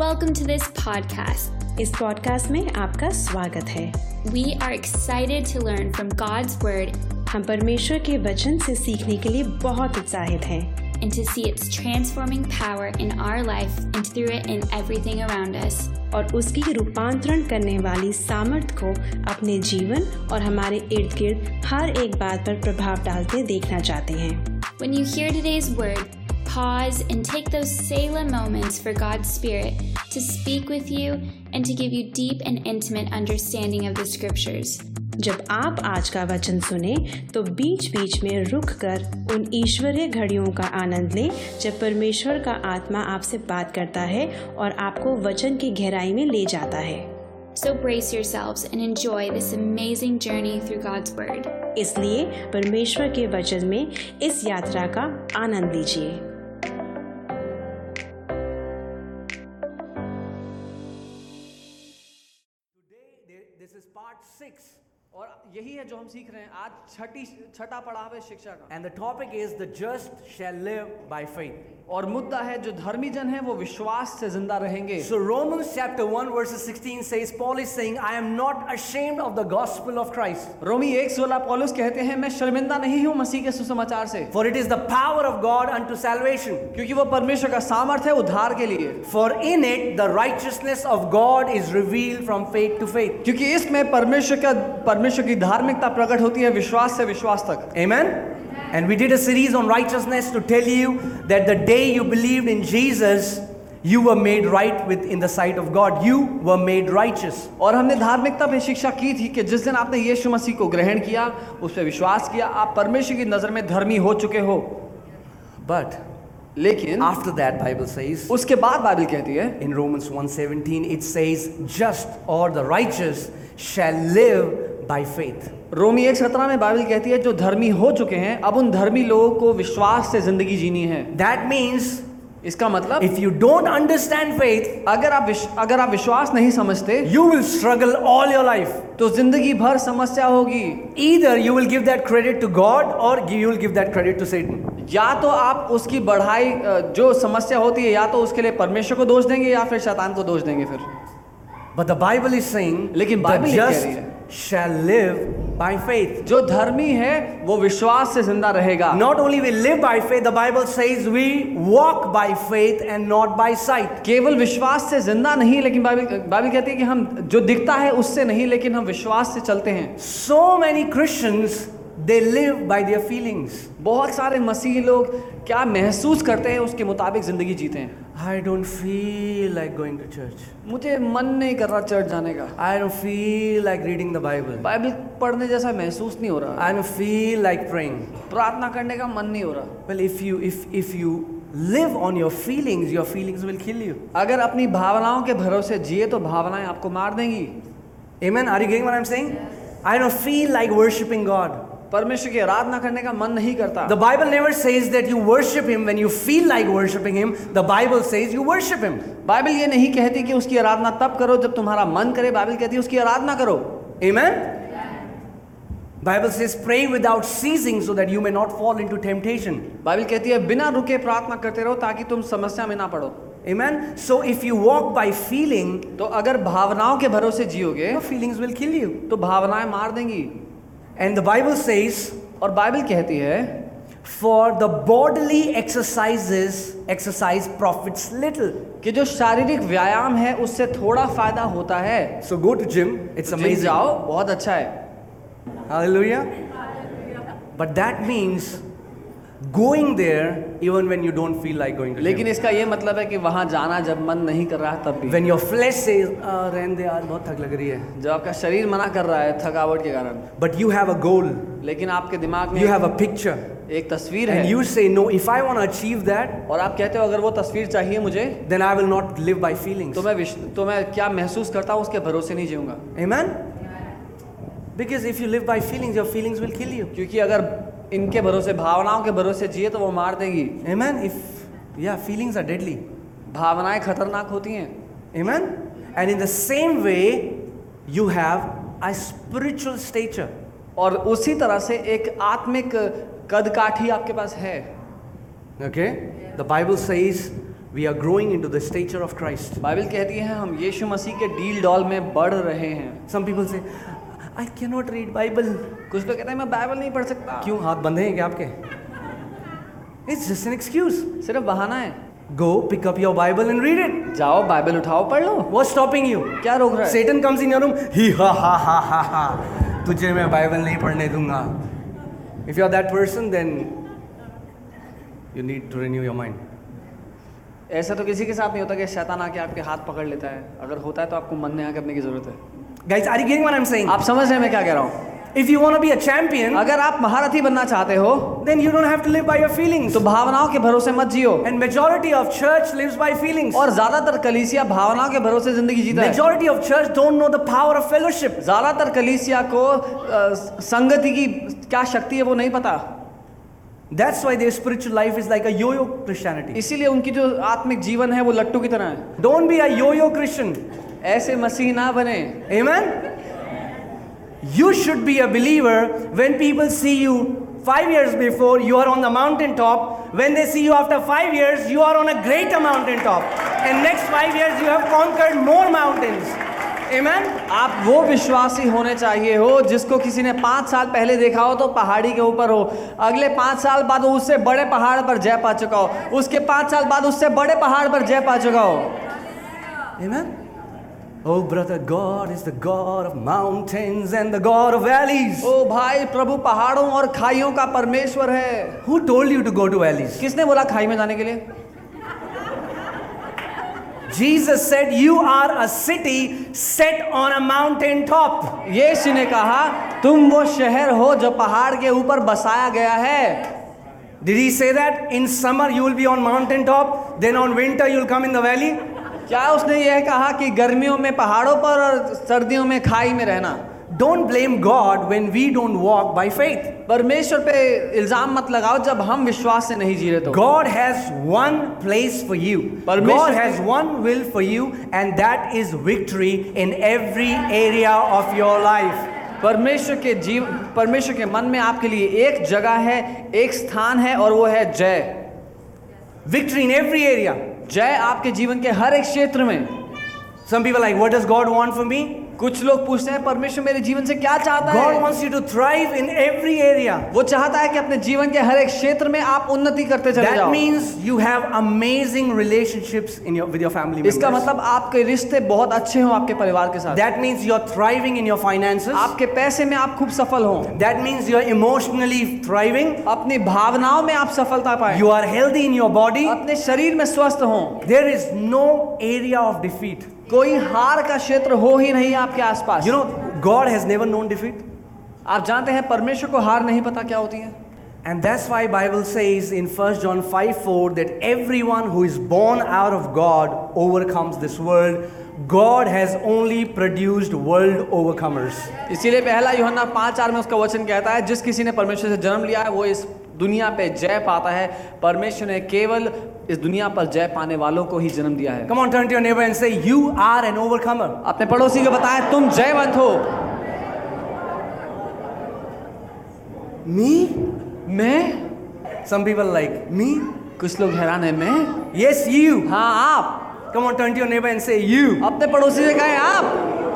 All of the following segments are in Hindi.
Welcome to this podcast. इस पॉडकास्ट में आपका स्वागत है We are excited to learn from God's Word हम परमेश्वर के वचन से सीखने के लिए बहुत उत्साहित हैं and to see its transforming power in our life and through it in everything around us. और उसकी रूपांतरण करने वाली सामर्थ को अपने जीवन और हमारे इर्द गिर्द हर एक बात पर प्रभाव डालते देखना चाहते हैं When you hear today's word, pause and take those Selah moments for God's Spirit to speak with you and to give you deep and intimate understanding of the scriptures. जब आप आज का वचन सुने तो बीच बीच में रुक कर उन ईश्वरीय घड़ियों का आनंद लें जब परमेश्वर का आत्मा आपसे बात करता है और आपको वचन की गहराई में ले जाता है So brace yourselves and enjoy this amazing journey through God's Word. इसलिए परमेश्वर के वचन में इस यात्रा का आनंद लीजिए यही है जो हम सीख रहे हैं। आज छठी छठा पड़ाव है शिक्षा का। And the topic is the just shall live by faith और मुद्दा है जो धर्मी जन है वो विश्वास से ज़िंदा रहेंगे। So Roman chapter one verse sixteen से Paul is saying I am not ashamed of the gospel of Christ रोमी एक सोलह पॉलिस कहते हैं मैं शर्मिंदा नहीं हूँ मसीह के सुसमाचार से। For it is the power of God unto salvation क्योंकि वो परमेश्वर का सामर्थ है उद्धार के लिए। For in it the righteousness of God is reveal from faith to faith क्योंकि इसमें परमेश्वर का परमेश्वर की धार्मिकता प्रकट होती है विश्वास से विश्वास तक। Amen and we did a on righteousness to tell you that the day you believe in Jesus you were made right with in the sight of God you were made righteous और हमने धार्मिकता पे शिक्षा की थी कि जिस दिन आपने यीशु मसीह को ग्रहण किया उस पर विश्वास किया आप परमेश्वर की नज़र में धर्मी हो चुके हो। बट लेकिन आफ्टर दैट बाइबल सेज उसके बाद बाइबल कहती है in Romans one seventeen it says just और the righteous shall live by faith. रोमी एक सत्रह में बाइबल कहती है जो धर्मी हो चुके हैं अब उन धर्मी लोगों को विश्वास से ज़िंदगी जीनी है That means इसका मतलब if you don't understand faith, अगर आप अगर आप विश्वास नहीं समझते you will struggle all your life. तो ज़िंदगी भर समस्या होगी Either you will give that credit to God or you will give that credit to Satan. या तो आप उसकी बढ़ाई जो समस्या होती है या तो उसके लिए परमेश्वर को दोष देंगे या फिर शैतान को दोष देंगे फिर But the Bible is saying लेकिन बाइबल just है shall live by faith. जो धर्मी है वो विश्वास से ज़िंदा रहेगा Not only we live by faith, the Bible says we walk by faith and not by sight. केवल विश्वास से ज़िंदा नहीं लेकिन बाइबल बाइबल कहती है कि हम जो दिखता है उससे नहीं लेकिन हम विश्वास से चलते हैं So many Christians they live by their feelings बहुत सारे मसीह लोग क्या महसूस करते हैं उसके मुताबिक ज़िंदगी जीते हैं। I don't feel like going to church मुझे मन नहीं कर रहा चर्च जाने का। I don't feel like reading the Bible Bible पढ़ने जैसा महसूस नहीं हो रहा। I don't feel like praying प्रार्थना करने का मन नहीं हो रहा। Well if you if if you live on your feelings your feelings will kill you अगर अपनी भावनाओं के भरोसे जिए तो भावनाएँ आपको मार देंगी। Amen are you going I don't feel like worshipping God परमेश्वर की आराधना करने का मन नहीं करता। The Bible never says that you worship him when you feel like worshipping him the Bible says you worship him Bible ये नहीं कहती कि उसकी आराधना तब करो जब तुम्हारा मन करे। बाइबल कहती है उसकी आराधना करो। Amen Bible says pray without ceasing so that you may not fall into temptation Bible कहती है बिना रुके प्रार्थना करते रहो ताकि तुम समस्या में ना पड़ो। Amen. So if you walk by feeling, तो अगर भावनाओं के भरोसे जियोगे, तो feelings will kill you. तो भावनाएँ मार देंगी. And the Bible says, और बाइबल कहती है for the bodily exercises, exercise profits little. कि जो शारीरिक व्यायाम है उससे थोड़ा फ़ायदा होता है So go to gym. It's gym amazing. जाओ बहुत अच्छा है Hallelujah. But that means going there even when you don't feel like going to लेकिन. इसका ये मतलब है कि वहाँ जाना जब मन नहीं कर रहा है तब भी When your flesh says, "Ah, रहने दे यार बहुत थक लग रही है." जब आपका शरीर मना कर रहा है थकावट के कारण But you have a goal. लेकिन आपके दिमाग में You have a picture. एक तस्वीर And है you say, "No, if I want to achieve that, और आप कहते हो अगर वो तस्वीर चाहिए मुझे then I will not live by feelings." तो मैं तो मैं क्या महसूस करता हूँ उसके भरोसे नहीं जीऊँगा Amen? Because if you live by feelings, your feelings will kill you. क्योंकि अगर इनके भरोसे भावनाओं के भरोसे जिए तो वो मार देगी। Amen if your feelings are deadly भावनाएँ खतरनाक होती हैं। Amen and in the same way you have a spiritual stature और उसी तरह से एक आत्मिक कद काठी आपके पास है। Okay the Bible says we are growing into the stature of Christ Bible कहती है हम यीशु मसीह के डील डॉल में बढ़ रहे हैं। Some people say I can not read Bible कुछ तो कहता है मैं बाइबल नहीं पढ़ सकता. क्यों? हाथ बंधे हैं क्या आपके? इट्स जस्ट एन एक्सक्यूज सिर्फ़ बहाना है। Go pick up your Bible and read it जाओ बाइबल उठाओ पढ़ लो। वो स्टॉपिंग यू क्या रोक रहा है? Satan comes in your room he ha ha ha हा हा तुझे मैं बाइबल नहीं पढ़ने दूँगा. If you are that person then you need to renew your mind ऐसा तो किसी के साथ नहीं होता कि शैतान आके आपके हाथ पकड़ लेता है। अगर होता है तो आपको मन नहीं करने की ज़रूरत है। Guys, are you getting what I'm saying? आप समझ रहे हैं मैं क्या कह रहा हूँ If you want to be a champion, अगर आप महारथी बनना चाहते हो then you don't have to live by your feelings. तो भावनाओं के भरोसे मत जियो And majority of church lives by feelings. और ज़्यादातर कलीसिया भावनाओं के भरोसे ज़िंदगी जीता है Majority of church don't know the power of fellowship. ज़्यादातर कलीसिया को संगति की क्या शक्ति है वो नहीं पता That's why their spiritual life is like a yo-yo Christianity. इसीलिए उनकी जो आत्मिक जीवन है वो लट्टू की तरह है Don't be a yo-yo Christian. ऐसे मसीह ना बने। Amen you should be a believer when people see you five years before you are on the mountain top when they see you after five years you are on a great mountain top and next five years you have conquered more mountains Amen? आप वो विश्वासी होने चाहिए हो जिसको किसी ने पाँच साल पहले देखा हो तो पहाड़ी के ऊपर हो। अगले पाँच साल बाद उससे बड़े पहाड़ पर जय पा चुका हो। उसके पाँच साल बाद उससे बड़े पहाड़ पर जय पा चुका हो। Amen? Amen? Oh, brother, God is the God of mountains and the God of valleys. ओ भाई प्रभु पहाड़ों और खाइयों का परमेश्वर है Who told you to go to valleys? किसने बोला खाई में जाने के लिए Jesus said, You are a city set on a mountain top. यीशु ने कहा तुम वो शहर हो जो पहाड़ के ऊपर बसाया गया है Did he say that? In summer you will be on mountain top, then on winter you will come in the valley? क्या उसने यह कहा कि गर्मियों में पहाड़ों पर और सर्दियों में खाई में रहना? Don't blame God when we don't walk by faith परमेश्वर पे इल्ज़ाम मत लगाओ जब हम विश्वास से नहीं जी रहे तो। God has one place for you पर God has one will for you and that is victory in every area of your life परमेश्वर के जीव परमेश्वर के मन में आपके लिए एक जगह है एक स्थान है और वो है जय। विक्ट्री इन एवरी एरिया जय आपके जीवन के हर एक क्षेत्र में। Some people what what does God want for me कुछ लोग पूछते हैं परमेश्वर मेरे जीवन से क्या चाहता God है wants you to thrive in every area. वो चाहता है कि अपने जीवन के हर एक क्षेत्र में आप उन्नति करते चले That जाओ means you have amazing relationships in your with your family members. इसका मतलब आपके रिश्ते बहुत अच्छे हों आपके परिवार के साथ That means you're thriving in your finances. आपके पैसे में आप खूब सफल हों That means you're emotionally thriving. अपनी भावनाओं में आप सफलता पाए You are healthy in your body. अपने शरीर में स्वस्थ हों There is no area of defeat. कोई हार का क्षेत्र हो ही नहीं आपके आसपास। You know God has never known defeat आप जानते हैं परमेश्वर को हार नहीं पता क्या होती है। And that's why Bible says in first John five four that every one who is born our of God overcomes this world God has only produced world overcomers इसीलिए पहला योहन्ना पाँच चार में उसका वचन कहता है जिस किसी ने परमेश्वर से जन्म लिया है वो इस दुनिया पे जय पाता है। परमेश्वर ने केवल इस दुनिया पर जय पाने वालों को ही जन्म दिया है। Come on turn say you are an overcomer अपने पड़ोसी को बताएँ तुम जयवंत हो। मी मैं? सम पीपल लाइक मी कुछ लोग हैरान है मैं? यस यू हाँ आप। Come on turn say you अपने पड़ोसी से कहें आप।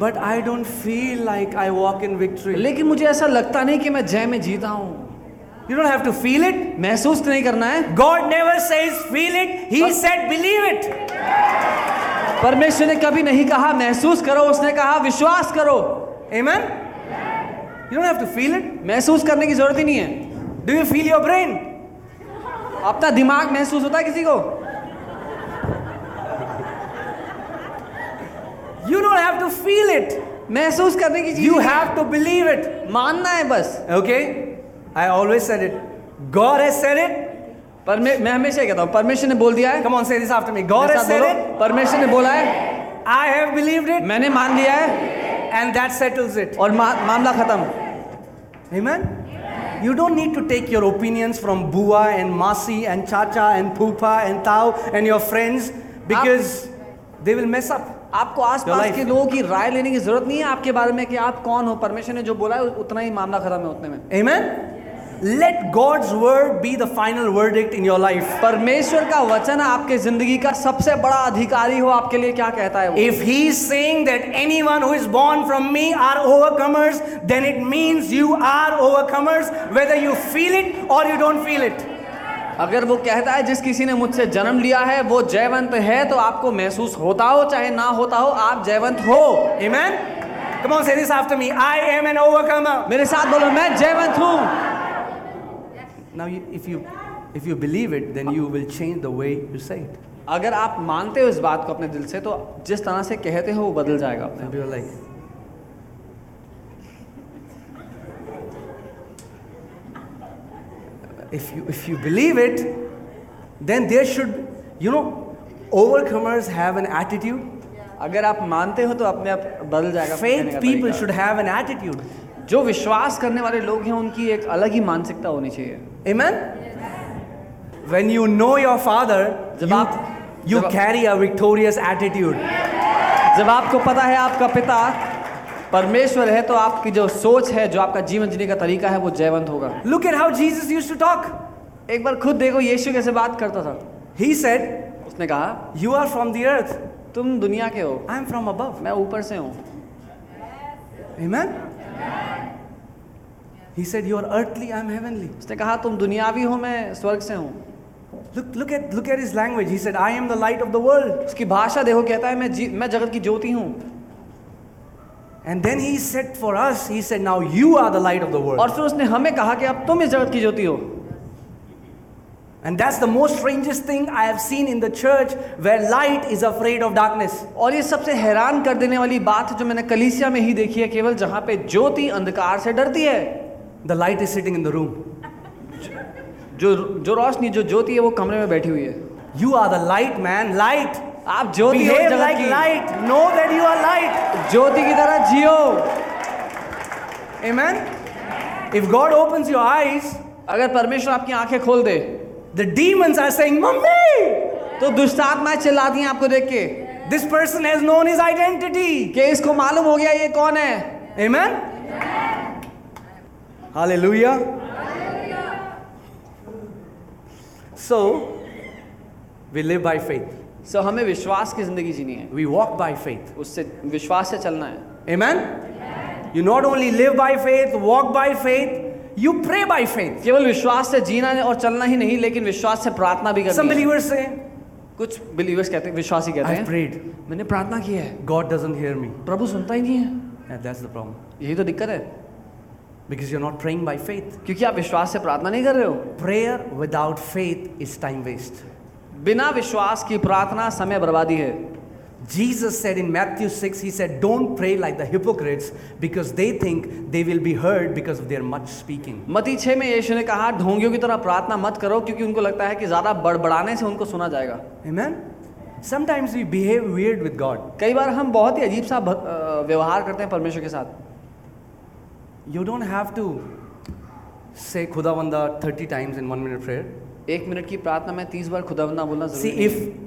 But I don't feel like I walk in victory लेकिन मुझे ऐसा लगता नहीं कि मैं जय में जीता हूँ। You don't have to feel it महसूस तो नहीं करना है। God never says feel it he said believe it परमेश्वर ने कभी नहीं कहा महसूस करो। उसने कहा विश्वास करो। Amen you don't have to feel it महसूस करने की ज़रूरत ही नहीं है। Do you feel your brain अपना दिमाग महसूस होता है किसी को? You don't have to feel it. महसूस करने की चीज़ You नहीं है। have to believe it. मानना है बस Okay? I always said it. God has said it. पर मैं मैं हमेशा ये कहता हूँ परमेश्वर ने बोल दिया है Come on, say this after me. God मेरे has साथ said बोलो, it. परमेश्वर ने बोला है I have believed it. मैंने मान लिया है And that settles it. और मा, मामला खत्म Amen? You don't need to take your opinions from Bua and Masi and Chacha and Pupa and Tao and your friends because they will mess up. आपको आस पास के लोगों की राय लेने की ज़रूरत नहीं है आपके बारे में कि आप कौन हो परमेश्वर ने जो बोला है उतना ही मामला खत्म है उतने में। Amen? Let God's word be the final word it in your life परमेश्वर का वचन आपके ज़िंदगी का सबसे बड़ा अधिकारी हो आपके लिए क्या कहता है if he saying that any one who is born from me are overcomers then it means you are overcomers whether you feel it और यू डोंट फील इट अगर वो कहता है जिस किसी ने मुझसे जन्म लिया है वो जयवंत है तो आपको महसूस होता हो चाहे ना होता हो आप जयवंत हो। इमेन मेरे साथ बोलो मैं जयवंत हूँ। Now if you if you believe it then you will change the way you say अगर आप मानते हो इस बात को अपने दिल से तो जिस तरह से कहते हो वो बदल जाएगा अपने life if you if you believe it, then there should, you know, overcomers have an attitude. अगर आप मानते हो तो अपने आप बदल जाएगा people तरीका। should have an attitude. जो विश्वास करने वाले लोग हैं उनकी एक अलग ही मानसिकता होनी चाहिए Amen? When you know your father, जब you, आप- आप- carry a victorious attitude. जब आपको पता है आपका पिता परमेश्वर है तो आपकी जो सोच है जो आपका जीवन जीने का तरीका है वो जयवंत होगा Look at how Jesus used to talk. एक बार खुद देखो यीशु कैसे बात करता था He said, उसने कहा You are from the earth, तुम दुनिया के हो I am from above. मैं ऊपर से हूँ Amen? He said, You are earthly, I am heavenly. उसने कहा तुम दुनियावी हो मैं स्वर्ग से हूँ Look, look, at, look at his language. He said, I am the light of the world. उसकी भाषा देखो कहता है मैं मैं जगत की ज्योति हूँ And then he said for us, He said, Now you are the light of the और world. फिर उसने हमें कहा कि अब तुम इस जगत की ज्योति हो And that's the most strangest thing I have seen in the church where light is afraid of darkness. और ये सबसे हैरान कर देने वाली बात जो मैंने कलीसिया में ही देखी है केवल जहाँ पे ज्योति अंधकार से डरती है The light is sitting in the room. जो जो रोशनी जो ज्योति है वो कमरे में बैठी हुई है You are the light, man. Light. आप ज्योति like light know that you are light ज्योति की तरह जियो। Amen if God open your eyes अगर परमेश्वर आपकी आँखें खोल दे। The D are saying mummy तो दुष्टात्मा चिल्लाती हैं आपको देख के। This person has known his identity के इसको मालूम हो गया ये कौन है। Amen hallelujah so we live by faith so हमें विश्वास की ज़िंदगी जीनी है। वी वॉक बाय फेथ उससे विश्वास से चलना है। Amen? You not only live by faith walk by faith you pray by faith केवल विश्वास से जीना और चलना ही नहीं लेकिन विश्वास से प्रार्थना भी करनी Some है। कुछ बिलीवर्स कहते हैं विश्वासी कहते हैं प्रेड मैंने प्रार्थना की है। गॉड डजंट हियर मी प्रभु सुनता ही नहीं है। दैट्स द प्रॉब्लम यही तो दिक्कत है। Because you are not praying by क्योंकि आप विश्वास से प्रार्थना नहीं कर रहे हो। Prayer without faith is time waste बिना विश्वास की प्रार्थना समय बर्बादी है Jesus said in Matthew 6, He said, Don't pray like the hypocrites because they think they will be heard because of their much speaking. मती छः में यीशु ने कहा ढोंगियों की तरह प्रार्थना मत करो क्योंकि उनको लगता है कि ज़्यादा बड़बड़ाने से उनको सुना जाएगा Amen? Sometimes we behave weird with God. कई बार हम बहुत ही अजीब सा व्यवहार करते हैं परमेश्वर के साथ You don't have to say खुदा Khudawanda 30 times in one minute prayer. एक मिनट की प्रार्थना में तीस बार खुदावंदा बोलना See, ज़रूरी if नहीं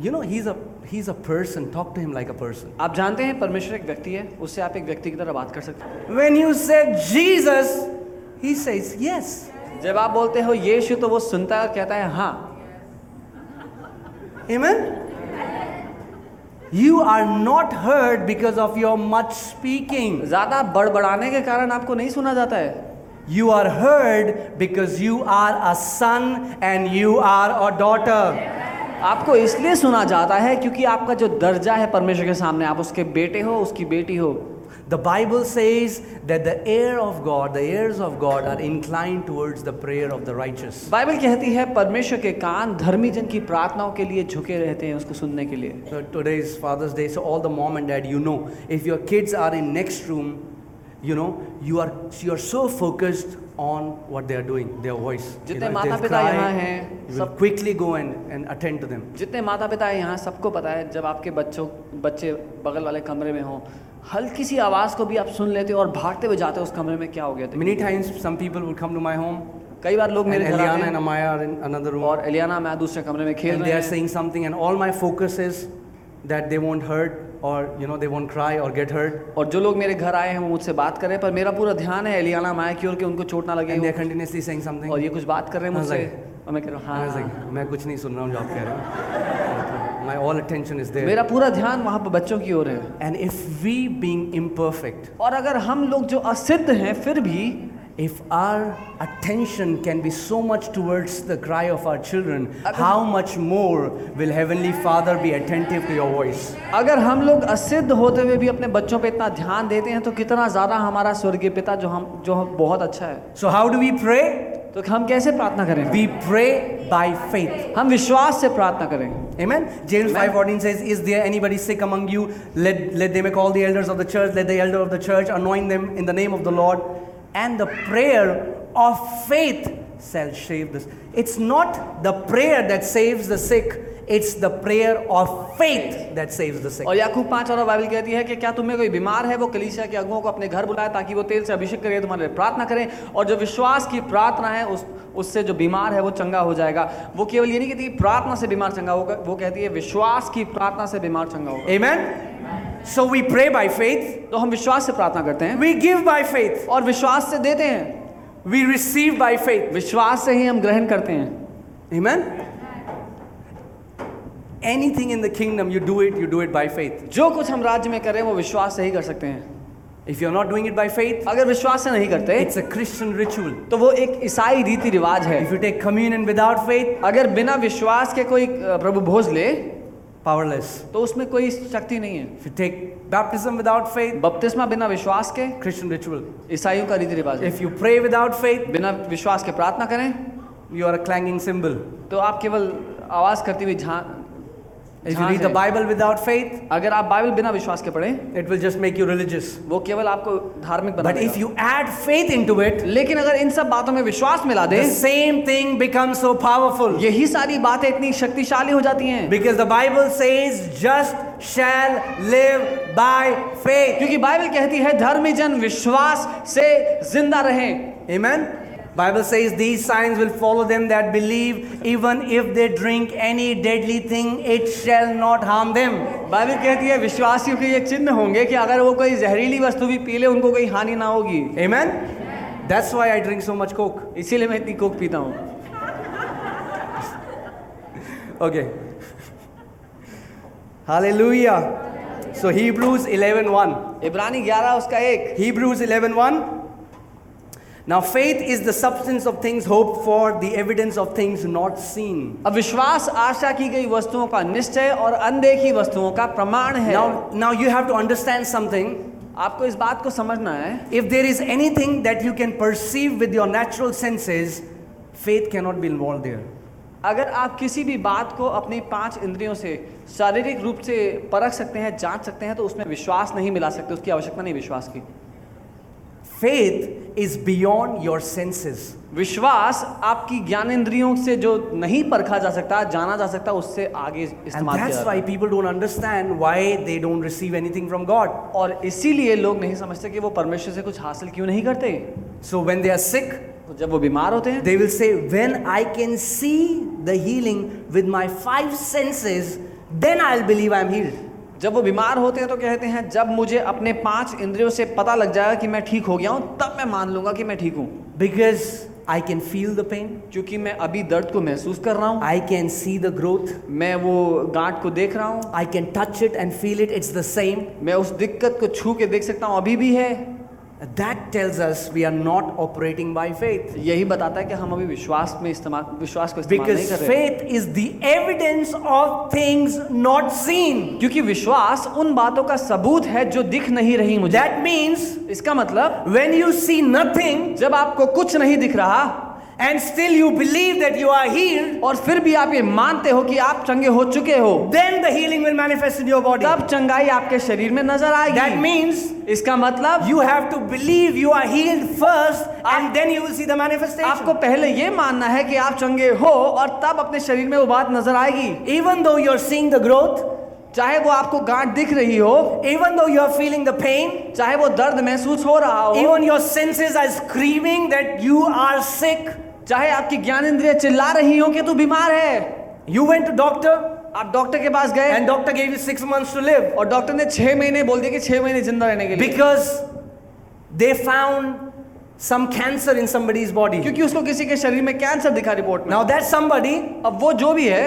you know he's a he's a person, talk to him like a person. आप जानते हैं परमेश्वर एक व्यक्ति है उससे आप एक व्यक्ति की तरह बात कर सकते हैं When you say Jesus, he says yes. जब आप बोलते हो यीशु तो वो सुनता है और कहता है हाँ Amen? You are not heard because of your much speaking. ज़्यादा बड़बड़ाने के कारण आपको नहीं सुना जाता है You are heard because you are a son and you are a daughter. आपको इसलिए सुना जाता है क्योंकि आपका जो दर्जा है परमेश्वर के सामने आप उसके बेटे हो उसकी बेटी हो The Bible says that the heir of God, the heirs of God, are inclined towards the prayer of the righteous. Bible कहती है परमेश्वर के कान धर्मी जन की प्रार्थनाओं के लिए झुके रहते हैं उसको सुनने के लिए So today is Father's Day, so all the mom and dad, you know, if your kids are in next room, you know, you are you are so focused on what they are doing, their voice. जितने they'll माता-पिता यहाँ हैं, सब- quickly go and, and attend to them. जितने माता पिता हैं यहाँ सबको पता है जब आपके बच्चों बच्चे बगल वाले कमरे में हों हल्की सी आवाज़ को भी आप सुन लेते हो और भागते हुए जाते हो उस कमरे में क्या हो गया था Many times, some people would come to my home, कई बार लोग मेरे हैं Amaya are in another room, और एलियाना मैं दूसरे कमरे में खेल and रहे they are हैं saying something, and all my focus is that they won't hurt. Or you know they won't cry or get hurt. और जो लोग मेरे घर आए हैं वो मुझसे बात करें पर मेरा पूरा ध्यान है एलियाना माया की ओर कि उनको चोट ना लगे they're continuously saying something. और ये कुछ बात कर रहे हैं मुझसे और मैं कह रहा हूँ हाँ। मैं कुछ नहीं सुन रहा हूँ जो आप कह रहे हो। My all attention is there. मेरा पूरा ध्यान वहाँ पर बच्चों की ओर है। And if we being imperfect और अगर हम लोग जो असिद्ध हैं फिर भी if our attention can be so much towards the cry of our children how much more will heavenly father be attentive to your voice अगर हम लोग असिद्ध होते हुए भी अपने बच्चों पे इतना ध्यान देते हैं तो कितना ज़्यादा हमारा स्वर्गीय पिता जो हम जो बहुत अच्छा है so how do we pray तो हम कैसे प्रार्थना करें we pray by faith हम विश्वास से प्रार्थना करें Amen. James Amen. 5:14 says, "Is there anybody sick among you? Let let them call the elders of the church. Let the elder of the church anoint them in the name of the Lord, and the prayer of faith shall save this." It's not the prayer that saves the sick; it's the prayer of faith that saves the sick. और याकूब पाँच और बाइबल कहती है कि क्या तुम्हें कोई बीमार है वो कलीसिया के अगुओं को अपने घर बुलाए ताकि वो तेल से अभिषेक करके तुम्हारे लिए प्रार्थना करें और जो विश्वास की प्रार्थना है उस उससे जो बीमार है वो चंगा हो जाएगा वो केवल ये नहीं कहती प्रार्थना से बीमार चंगा होगा वो कहती है विश्वास की प्रार्थना से बीमार चंगा होगा Amen. So we pray by faith तो हम विश्वास से प्रार्थना करते हैं। वी गिव बाय फेथ और विश्वास से देते हैं। वी रिसीव बाय फेथ विश्वास से ही हम ग्रहण करते हैं। Amen? Anything in the kingdom you do it you do it by faith जो कुछ हम राज्य में करें वो विश्वास से ही कर सकते हैं। If you are not doing it by faith अगर विश्वास से नहीं करते इट्स अ क्रिश्चियन रिचुअल तो वो एक ईसाई रीति रिवाज है। If you take communion without faith अगर बिना विश्वास के कोई प्रभु भोज ले पावरलेस तो उसमें कोई शक्ति नहीं है। फिर टेक बैप्टिज्म विदाउट फेथ बपतिस्मा बिना विश्वास के क्रिश्चियन रिचुअल ईसाइयों का रीति रिवाज if you pray without faith बिना विश्वास के प्रार्थना करें। You are a clanging cymbal तो आप केवल आवाज़ करती हुई If you read the Bible without faith, अगर आप बाइबल बिना विश्वास के पढ़ें it will just make you religious. वो केवल आपको धार्मिक बना But if you add faith into it, लेकिन अगर इन सब बातों में विश्वास मिला दे the same thing becomes so powerful. यही सारी बातें इतनी शक्तिशाली हो जाती हैं Because the Bible says, just shall live by faith. क्योंकि बाइबल कहती है धर्मी जन विश्वास से ज़िंदा रहें Amen. Bible says these signs will follow them that believe even if they drink any deadly thing it shall not harm them. Bible कहती है विश्वासियों के ये चिन्ह होंगे कि अगर वो कोई जहरीली वस्तु भी पी ले उनको कोई हानि ना होगी Amen. That's why I drink so much coke. इसीलिए मैं इतनी कोक पीता हूँ Okay. Hallelujah. So Hebrews 11:1. इब्रानी 11 उसका एक Hebrews 11:1. Now faith is the substance of things hoped for, the evidence of things not seen. अब विश्वास आशा की गई वस्तुओं का निश्चय और अनदेखी वस्तुओं का प्रमाण है Now now you have to understand something. आपको इस बात को समझना है If there is anything that you can perceive with your natural senses, faith cannot be involved there. अगर आप किसी भी बात को अपनी पाँच इंद्रियों से शारीरिक रूप से परख सकते हैं जाँच सकते हैं तो उसमें विश्वास नहीं मिला सकते उसकी आवश्यकता नहीं विश्वास की faith is beyond your senses विश्वास आपकी ज्ञान इंद्रियों से जो नहीं परखा जा सकता जाना जा सकता उससे आगे इस्तेमाल फ्रॉम गॉड और इसीलिए लोग नहीं समझते कि वो परमेश्वर से कुछ हासिल क्यों नहीं करते। So when they are sick जब वो बीमार होते हैं they will say when I can see dealing with my five senses then I believe I am healed जब वो बीमार होते हैं तो कहते हैं जब मुझे अपने पाँच इंद्रियों से पता लग जाएगा कि मैं ठीक हो गया हूँ तब मैं मान लूँगा कि मैं ठीक हूँ। Because I can feel the pain क्योंकि मैं अभी दर्द को महसूस कर रहा हूँ। I can see the growth मैं वो गांठ को देख रहा हूँ। I can touch it and feel it it's the same मैं उस दिक्कत को छू के देख सकता हूँ अभी भी है। That tells us we are not operating by faith. यही बताता है कि हम अभी विश्वास में इस्तेमाल विश्वास को इस्तेमाल नहीं कर रहे faith is the evidence of things not seen. क्योंकि विश्वास उन बातों का सबूत है जो दिख नहीं रही मुझे That means इसका मतलब when you see nothing जब आपको कुछ नहीं दिख रहा and still you believe that you are ही और फिर भी आप ये मानते हो कि आप चंगे हो चुके हो। Then the healing will manifest in your body तब चंगाई आपके शरीर में नज़र आएगी। दैट मींस इसका मतलब you have to believe you are healed first and then you will see the manifestation आपको पहले ये मानना है कि आप चंगे हो और तब अपने शरीर में वो बात नज़र आएगी। Even though you are seeing the growth चाहे वो आपको गांठ दिख रही हो even though you are feeling the pain चाहे वो दर्द महसूस हो रहा हो even your senses are screaming that you are sick चाहे आपकी ज्ञान इंद्रिय चिल्ला रही हो कि तू बीमार है। यू वेंट टू डॉक्टर आप डॉक्टर के पास गए। And doctor gave you six months to live और डॉक्टर ने छह महीने बोल दिया कि छह महीने ज़िंदा रहने के लिए। Because they found some cancer in somebody's body क्योंकि उसको किसी के शरीर में कैंसर दिखा रिपोर्ट नाउ दैट समबडी अब वो जो भी है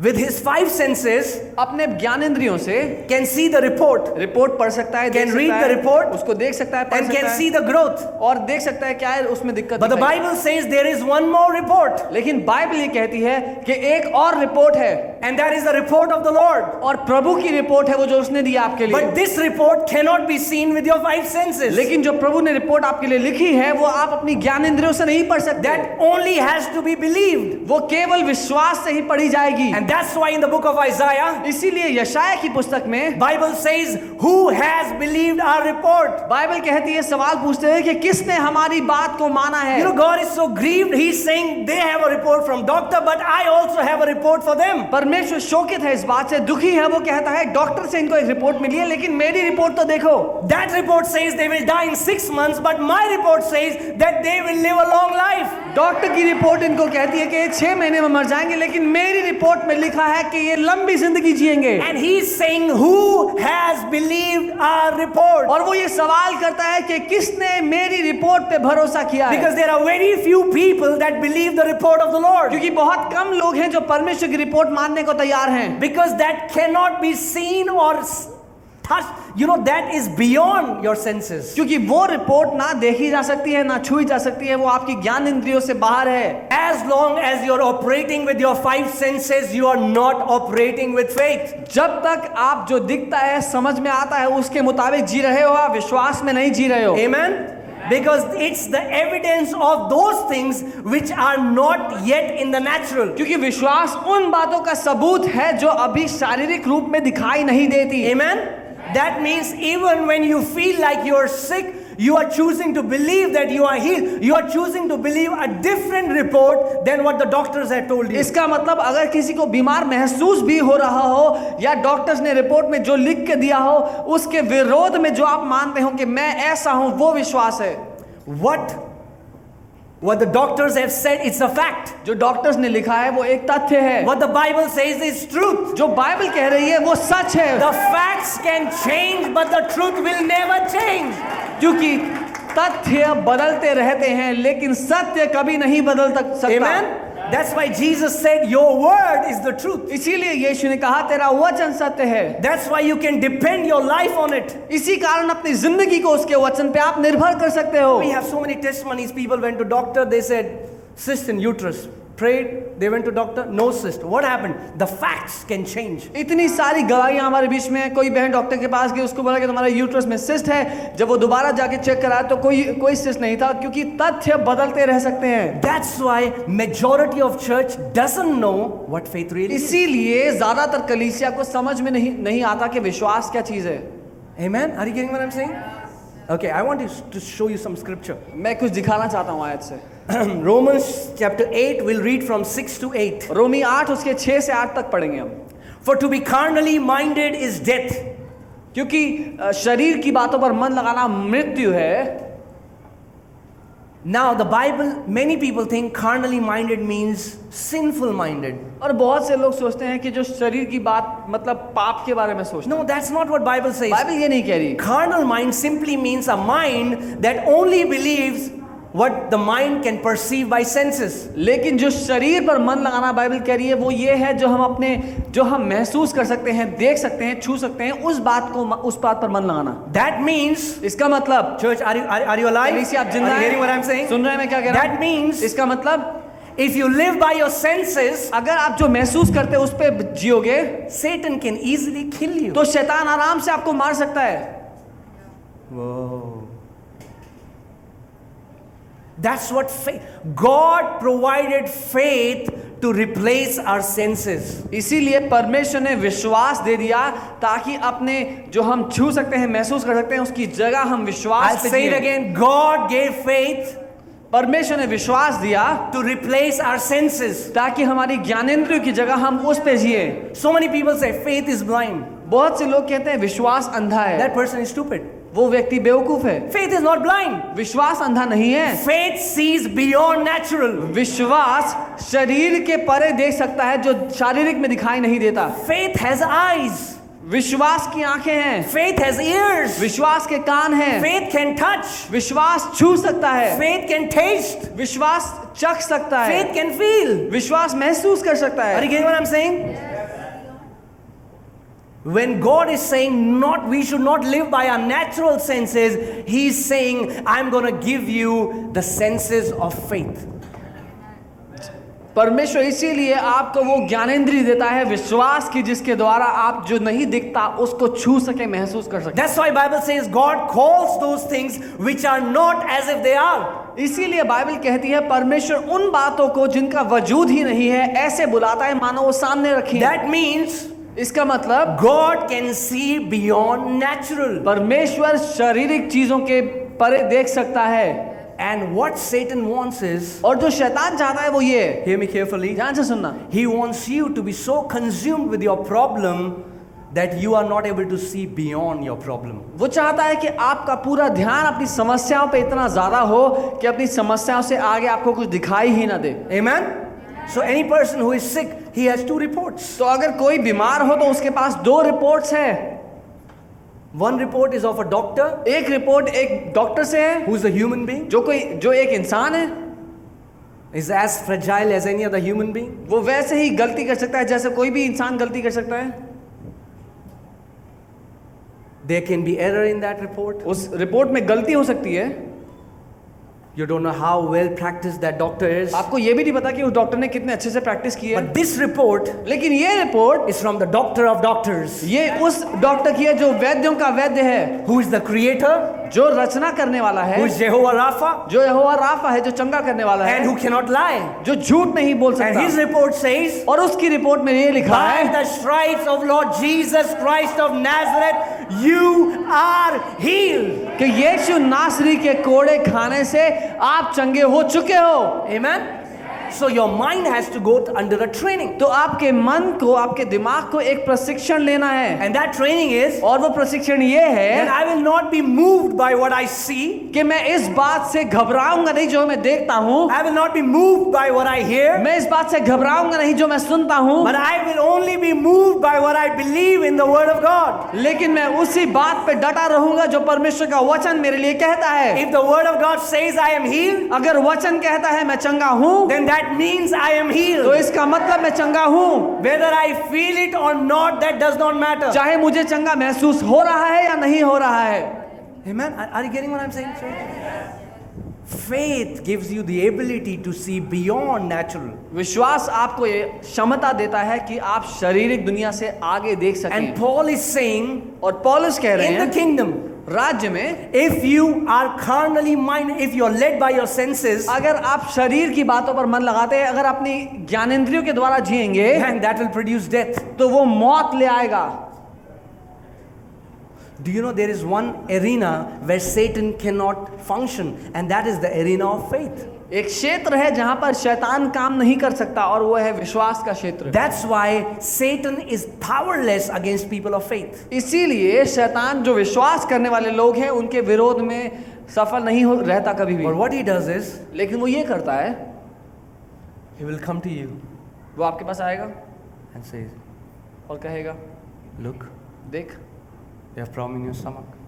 विद हिज फाइव सेंसेस अपने ज्ञान इंद्रियों से can see the report report पढ़ सकता है कैन रीड द रिपोर्ट उसको देख सकता है and can see the growth और देख सकता है क्या है उसमें दिक्कत but the Bible says there is one more report लेकिन बाइबल ये कहती है कि एक और रिपोर्ट है। And that is the report of the Lord और प्रभु की रिपोर्ट है वो जो उसने दी आपके लिए। But this report can not be seen with your five senses लेकिन जो प्रभु ने रिपोर्ट आपके लिए लिखी है वो आप अपनी ज्ञान इंद्रियों से नहीं पढ़ सकते। That only has to be believed वो केवल विश्वास से ही पढ़ी जाएगी। And that's why in the book of Isaiah, इसीलिए यशाया की पुस्तक में Bible says, Who has believed our report? Bible कहती है सवाल पूछते हैं कि किसने हमारी बात को माना है You know, God is so grieved. He's saying they have a report from doctor, but I also have a report for them. परमेश्वर शोकित है इस बात से दुखी है वो कहता है डॉक्टर से इनको एक रिपोर्ट मिली है लेकिन मेरी रिपोर्ट तो देखो That report says they will die in six months, but my report says that they will live a long life. Doctor की रिपोर्ट इनको कहती है कि छह महीने में मर जाएँगे लेकिन मेरी रिपोर्ट में में लिखा है कि ये लंबी ज़िंदगी जिएँगे। And he saying who has believed our report और वो ये सवाल करता है कि किसने मेरी रिपोर्ट पे भरोसा किया because there are very few people that believe the report of the Lord क्योंकि बहुत कम लोग हैं जो परमेश्वर की रिपोर्ट मानने को तैयार हैं। Because that can not be seen और touched. You know, that is beyond your senses. क्योंकि वो रिपोर्ट ना देखी जा सकती है ना छुई जा सकती है वो आपकी ज्ञान इंद्रियों से बाहर है As long as you're operating with your five senses, you are not operating with faith. जब तक आप जो दिखता है समझ में आता है उसके मुताबिक जी रहे हो आप विश्वास में नहीं जी रहे हो Amen? Because it's the evidence of those things which are not yet in the natural. क्योंकि विश्वास उन बातों का सबूत है जो अभी शारीरिक रूप में दिखाई नहीं देती Amen? That means even when you feel like you're sick, you are choosing to believe that you are healed. You are choosing to believe a different report than what the doctors had told you. इसका मतलब अगर किसी को बीमार महसूस भी हो रहा हो या डॉक्टर्स ने रिपोर्ट में जो लिख के दिया हो उसके विरोध में जो आप मानते हो कि मैं ऐसा हूँ वो विश्वास है What what the doctors have said, it's a fact. जो डॉक्टर्स ने लिखा है वो एक तथ्य है What the Bible says is truth. जो बाइबल कह रही है वो सच है The facts can change, but the truth will never change. क्योंकि तथ्य बदलते रहते हैं लेकिन सत्य कभी नहीं बदल तक सकता Amen? That's why Jesus said, Your word is the truth. इसीलिए यीशु ने कहा तेरा वचन सत्य है That's why you can depend your life on it. इसी कारण अपनी ज़िंदगी को उसके वचन पे आप निर्भर कर सकते हो We have so many testimonies. People went to doctor, they said, cyst in uterus. Prayed, they went to doctor, no cyst. What happened? The facts can change. इतनी सारी गवाहियाँ हमारे बीच में हैं। कोई बहन डॉक्टर के पास गई उसको बोला कि तुम्हारा यूट्रस में सिस्ट है जब वो दोबारा जाके चेक कराया तो कोई कोई सिस्ट नहीं था क्योंकि तथ्य बदलते रह सकते हैं That's why majority of church doesn't know what faith really is. इसीलिए ज़्यादातर कलीसिया को समझ में नहीं नहीं आता कि विश्वास क्या चीज़ है Amen? Are you getting what I'm saying? Okay, I want to, to show you some scripture. मैं कुछ दिखाना चाहता हूँ आयत से Romans chapter 8, we'll read from 6 to 8. रोमी आठ उसके छह से आठ तक पढ़ेंगे हम For to be carnally minded is death, क्योंकि अ, शरीर की बातों पर मन लगाना मृत्यु है Now, the Bible, many people think carnally minded means sinful minded. और बहुत से लोग सोचते हैं कि जो शरीर की बात मतलब पाप के बारे में सोचते No, that's not what Bible says. हैं बाइबल ये नहीं कह रही Carnal mind simply means a mind that only believes what the mind can perceive by senses. लेकिन जो शरीर पर मन लगाना बाइबल कह रही है वो ये है जो हम अपने जो हम महसूस कर सकते हैं देख सकते हैं छू सकते हैं उस बात को उस बात पर मन लगाना That means, इसका मतलब church, are you, are, are you alive? कलीसिया आप ज़िंदा hearing what I'm saying? सुन रहे हैं मैं क्या कह रहा That हूँ means इसका मतलब if you live by your senses, अगर आप जो महसूस करते हैं उस पे जियोगे Satan can easily kill you. तो शैतान आराम से आपको मार सकता है That's what faith. God provided faith to replace our senses. इसीलिए परमेश्वर ने विश्वास दे दिया ताकि अपने जो हम छू सकते हैं महसूस कर सकते हैं उसकी जगह हम विश्वास I'll say it again. God gave faith. परमेश्वर ने विश्वास दिया टू रिप्लेस आर senses. ताकि हमारी ज्ञानेंद्रियों की जगह हम उस पे जिए so many people say faith is blind बहुत से लोग कहते हैं विश्वास अंधा है दैट पर्सन इज़ स्टूपिड वो व्यक्ति बेवकूफ़ है। फेथ इज़ नॉट ब्लाइंड विश्वास अंधा नहीं है। फेथ सीज बियॉन्ड नेचुरल विश्वास शरीर के परे देख सकता है जो शारीरिक में दिखाई नहीं देता। फेथ हैज़ आईज विश्वास की आँखें हैं। Faith has ears. विश्वास के कान हैं। फेथ कैन टच विश्वास छू सकता है। फेथ कैन टेस्ट विश्वास चख सकता है। फेथ कैन फील विश्वास महसूस कर सकता है। अरे game I When God is saying not we should not live by our natural senses, He's saying, I'm gonna give you the senses of faith. परमेश्वर इसीलिए आपको वो ज्ञानेंद्रिय देता है विश्वास की जिसके द्वारा आप जो नहीं दिखता उसको छू सके महसूस कर सके That's why Bible says God calls those things which are not as if they are. इसीलिए बाइबल कहती है परमेश्वर उन बातों को जिनका वजूद ही नहीं है ऐसे बुलाता है मानो वो सामने रखी हैं। That means इसका मतलब God can see beyond natural. परमेश्वर शारीरिक चीज़ों के परे देख सकता है And what Satan wants is, और जो शैतान चाहता है वो ये hear me carefully, ध्यान से सुनना he wants you to be so consumed with your problem that you are not able to see beyond your problem. वो चाहता है कि आपका पूरा ध्यान अपनी समस्याओं पे इतना ज़्यादा हो कि अपनी समस्याओं से आगे आपको कुछ दिखाई ही ना दे Amen? So, any person who is sick, he has two reports. तो अगर कोई बीमार हो तो उसके पास दो रिपोर्ट्स है One report is of a doctor एक रिपोर्ट एक डॉक्टर से है who's a human being, जो कोई जो एक इंसान है is as fragile as any other human being. वो वैसे ही गलती कर सकता है जैसे कोई भी इंसान गलती कर सकता है There can be error in that report. उस रिपोर्ट में गलती हो सकती है You don't know how well practiced that doctor is. आपको ये भी नहीं पता कि उस डॉक्टर ने कितने अच्छे से प्रैक्टिस की है But this report लेकिन ये report is from the doctor of doctors, ये उस डॉक्टर की है जो वैद्यों का वैद्य है who is the creator, जो रचना करने वाला है who is Jehovah Rapha, जो यहोवा राफा है जो चंगा करने वाला and है who cannot lie. जो झूठ नहीं बोल सकता And his report says, और उसकी रिपोर्ट में ये लिखा By है the stripes of Lord Jesus Christ of Nazareth, you are healed. कि यीशु नासरी के कोड़े खाने से आप चंगे हो चुके हो Amen. So your mind has to go under a training तो आपके मन को आपके दिमाग को एक प्रशिक्षण लेना है। एंड दैट ट्रेनिंग इज़ और वो प्रशिक्षण ये है I will not be moved by what I see कि मैं इस बात से घबराऊँगा नहीं जो मैं देखता हूँ। I will not be moved by what I hear मैं इस बात से घबराऊँगा नहीं जो मैं सुनता हूँ। But I will only be moved by what I believe in the word of God लेकिन मैं उसी बात पे डटा रहूँगा जो परमेश्वर का वचन मेरे लिए कहता है। If the word of God says I am healed अगर वचन कहता है मैं चंगा हूँ then that means I am healed. तो इसका मतलब मैं चंगा हूँ Whether I feel it or not, that does not matter. चाहे मुझे चंगा महसूस हो रहा है या नहीं हो रहा है Amen. Are are you getting what I'm saying? sir? Faith gives you the ability to see beyond natural. विश्वास आपको ये क्षमता देता है कि आप शारीरिक दुनिया से आगे देख सकें. And Paul is saying, और पॉलुस कह रहे हैं, in the kingdom, राज्य में if you are carnally mind if you are led by your senses अगर आप शरीर की बातों पर मन लगाते हैं अगर अपनी ज्ञानेन्द्रियों के द्वारा जियेंगे and that will produce death तो वो मौत ले आएगा। Do you know there is one arena where Satan can not function and that is the arena of faith एक क्षेत्र है जहाँ पर शैतान काम नहीं कर सकता और वो है विश्वास का क्षेत्र। That's why Satan is powerless against people of faith इसीलिए शैतान जो विश्वास करने वाले लोग हैं उनके विरोध में सफल नहीं हो रहता कभी भी। व्हाट ही डज इज़ लेकिन वो ये करता है he will come to you वो आपके पास आएगा एंड से और कहेगा लुक देख प्रॉब्लम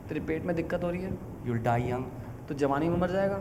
तेरे पेट में दिक्कत हो रही है। यू विल डाई यंग तो जवानी में मर जाएगा।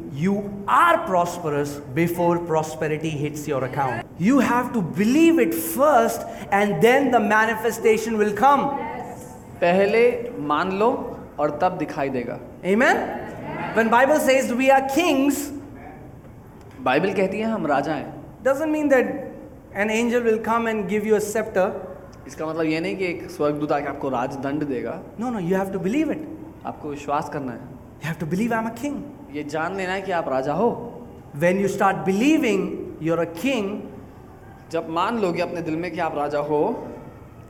you are prosperous before prosperity hits your account. You have to believe it first and then the manifestation will come. पहले मान लो और तब दिखाई देगा Amen? When Bible says we are kings, Bible कहती है हम राजा हैं doesn't mean that an angel will come and give you a scepter. इसका मतलब ये नहीं कि एक स्वर्गदूत आके आपको राजदंड देगा No, no, you have to believe it. आपको विश्वास करना है You have to believe I'm a king. ये जान लेना है कि आप राजा हो When you start believing you're a king, जब मान लोगे अपने दिल में कि आप राजा हो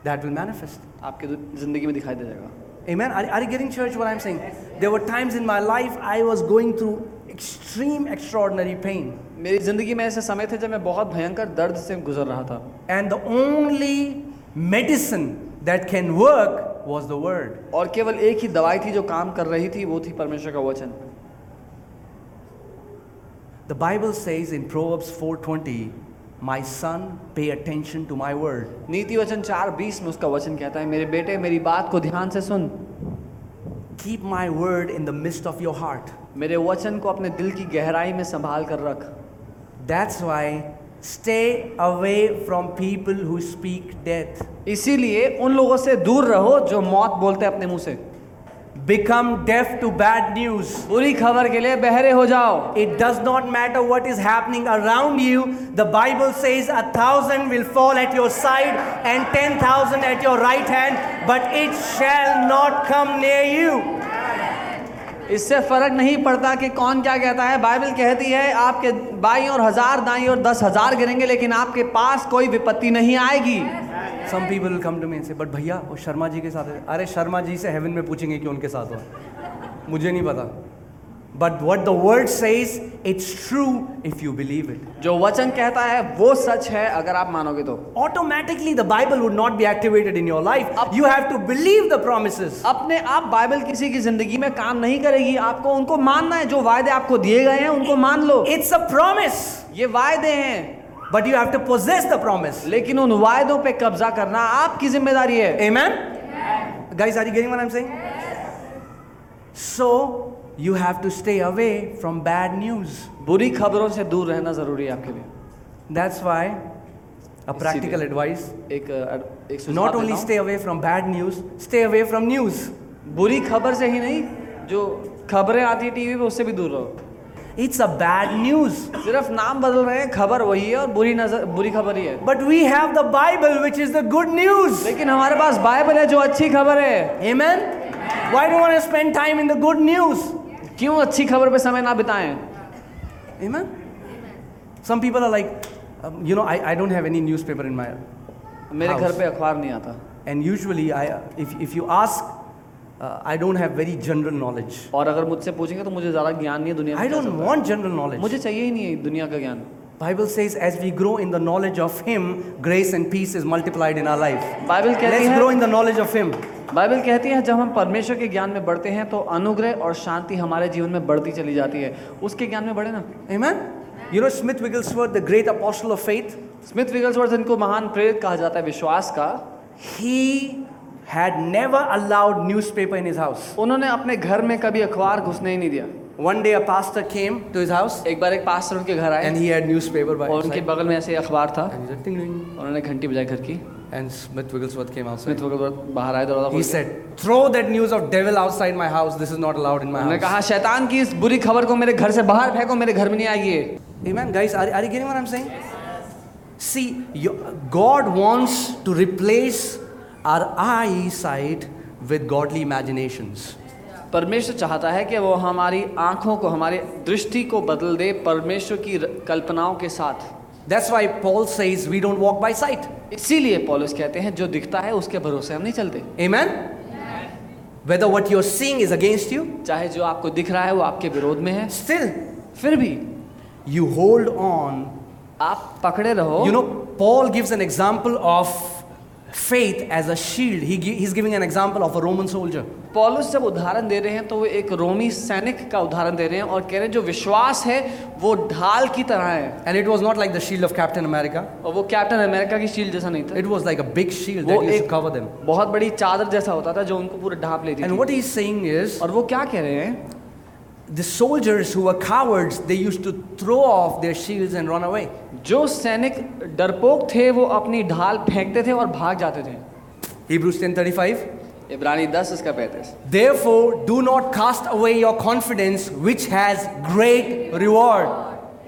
that will manifest. आपके ज़िंदगी में दिखाई दे जाएगा Amen. Are, are you getting church what I'm saying? There were times in my life I was going through extreme, extraordinary pain. मेरी ज़िंदगी में ऐसे समय थे जब मैं बहुत भयंकर दर्द से गुजर रहा था And the only medicine that can work was the word. और केवल एक ही दवाई थी जो काम कर रही थी वो थी परमेश्वर का वचन The Bible says in Proverbs 4:20, "My son, pay attention to my word." नीति वचन चार बीस में उसका वचन कहता है मेरे बेटे मेरी बात को ध्यान से सुन Keep my word in the midst of your heart. मेरे वचन को अपने दिल की गहराई में संभाल कर रख That's why stay away from people who speak death. इसीलिए उन लोगों से दूर रहो जो मौत बोलते हैं अपने मुँह से Become deaf to bad news. बुरी खबर के लिए बहरे हो जाओ It does not matter what is happening around you. The Bible says a thousand will fall at your side and ten thousand at your right hand, but it shall not come near you. इससे फ़र्क नहीं पड़ता कि कौन क्या कहता है। बाइबल कहती है, आपके बाई और हज़ार, दाई और दस हज़ार गिरेंगे, लेकिन आपके पास कोई विपत्ति नहीं आएगी। Some people come to mean say but भैया, वो शर्मा जी के साथ अरे, शर्मा जी से हेवन में पूछेंगे कि उनके साथ हो मुझे नहीं पता। But what the world says it's true if you believe it जो वचन कहता है वो सच है अगर आप मानोगे तो। Automatically the Bible would not be activated in your life you have to believe the promise अपने आप बाइबल किसी की ज़िंदगी में काम नहीं करेगी। आपको उनको मानना है जो वायदे आपको दिए गए हैं उनको मान लो। इट्स अ प्रोमिस ये वायदे हैं। But you have to possess the promise लेकिन उन वायदों पर कब्जा करना आपकी ज़िम्मेदारी है। Amen guys are you getting so you have to stay away from bad news बुरी खबरों से दूर रहना ज़रूरी है आपके लिए। That's why a practical advice एक not only stay away from bad news stay away from news बुरी खबर से ही नहीं जो खबरें आती है टीवी पर उससे भी दूर रहो। इट्स अ बैड न्यूज़ सिर्फ़ नाम बदल रहे हैं खबर वही है और बुरी नज़र बुरी खबर ही है। But we have the Bible which is the good news लेकिन हमारे पास बाइबल है जो अच्छी खबर है। Amen why do want spend time in the good news क्यों अच्छी खबर पे समय ना बिताएँ? Amen? Some people are like you know I I don't have any news in my मेरे घर पे अखबार नहीं आता। And usually I if you ask I don't have very general knowledge और अगर मुझसे पूछेंगे तो मुझे ज़्यादा ज्ञान नहीं है दुनिया I don't want general knowledge मुझे चाहिए ही नहीं है दुनिया का ज्ञान। Bible says as we grow in the knowledge of him grace and peace is multiplied in our life Bible grow in the knowledge of him Bible कहती है जब हम परमेश्वर के ज्ञान में बढ़ते हैं तो अनुग्रह और शांति हमारे जीवन में बढ़ती चली जाती है उसके ज्ञान में बढ़े ना Amen? You know Smith Wigglesworth, the great apostle of faith, Smith Wigglesworth जिनको महान प्रेरित कहा जाता है विश्वास का he had never allowed newspaper in his house. उन्होंने अपने घर में कभी अखबार घुसने ही नहीं दिया One day a pastor came to his house एक बार एक पास्टर उनके घर आए and he had newspaper by और उनके. बगल में ऐसे अखबार था And he said, "Ting, ting." उन्होंने घंटी बजाई घर की And Smith Wigglesworth came outside. Smith Wigglesworth बाहर आए दरवाज़ा He said, Throw that news of devil outside my house. This is not allowed in my house. कहा शैतान की इस बुरी खबर को मेरे घर से बाहर फेंको मेरे घर में नहीं आएगी ये। Amen. Guys, are, are you getting what I'm saying? See, you, God wants to replace our eyesight with godly imaginations. परमेश्वर चाहता है कि वो हमारी आँखों को हमारी दृष्टि को बदल दे परमेश्वर की कल्पनाओं के साथ That's why Paul says we don't walk by sight. इसीलिए पॉलिस कहते हैं जो दिखता है उसके भरोसे हम नहीं चलते। Amen? Whether what you're seeing is against you चाहे जो आपको दिख रहा है वो आपके विरोध में है। स्टिल फिर भी यू होल्ड ऑन आप पकड़े रहो। You know Paul gives an example of faith as a shield. He, he's giving an example of a Roman soldier. जब उदाहरण दे रहे हैं तो वो एक रोमी सैनिक का उदाहरण दे रहे हैं और कह रहे हैं जो विश्वास है वो ढाल की तरह है। And it was not like the shield of Captain America और वो कैप्टन अमेरिका की शील्ड जैसा नहीं था। It was like a big shield that you cover बहुत बड़ी चादर जैसा होता था जो उनको पूरा ढांप लेती थी। And what is saying is और वो क्या कह रहे हैं? the soldiers who were cowards, they used to throw off their shields and run away. जो सैनिक डरपोक थे वो अपनी ढाल फेंकते थे और भाग जाते थे Hebrews 10:35. इब्रानी 10 इसका 35 Therefore, do not cast away your confidence, which has great reward.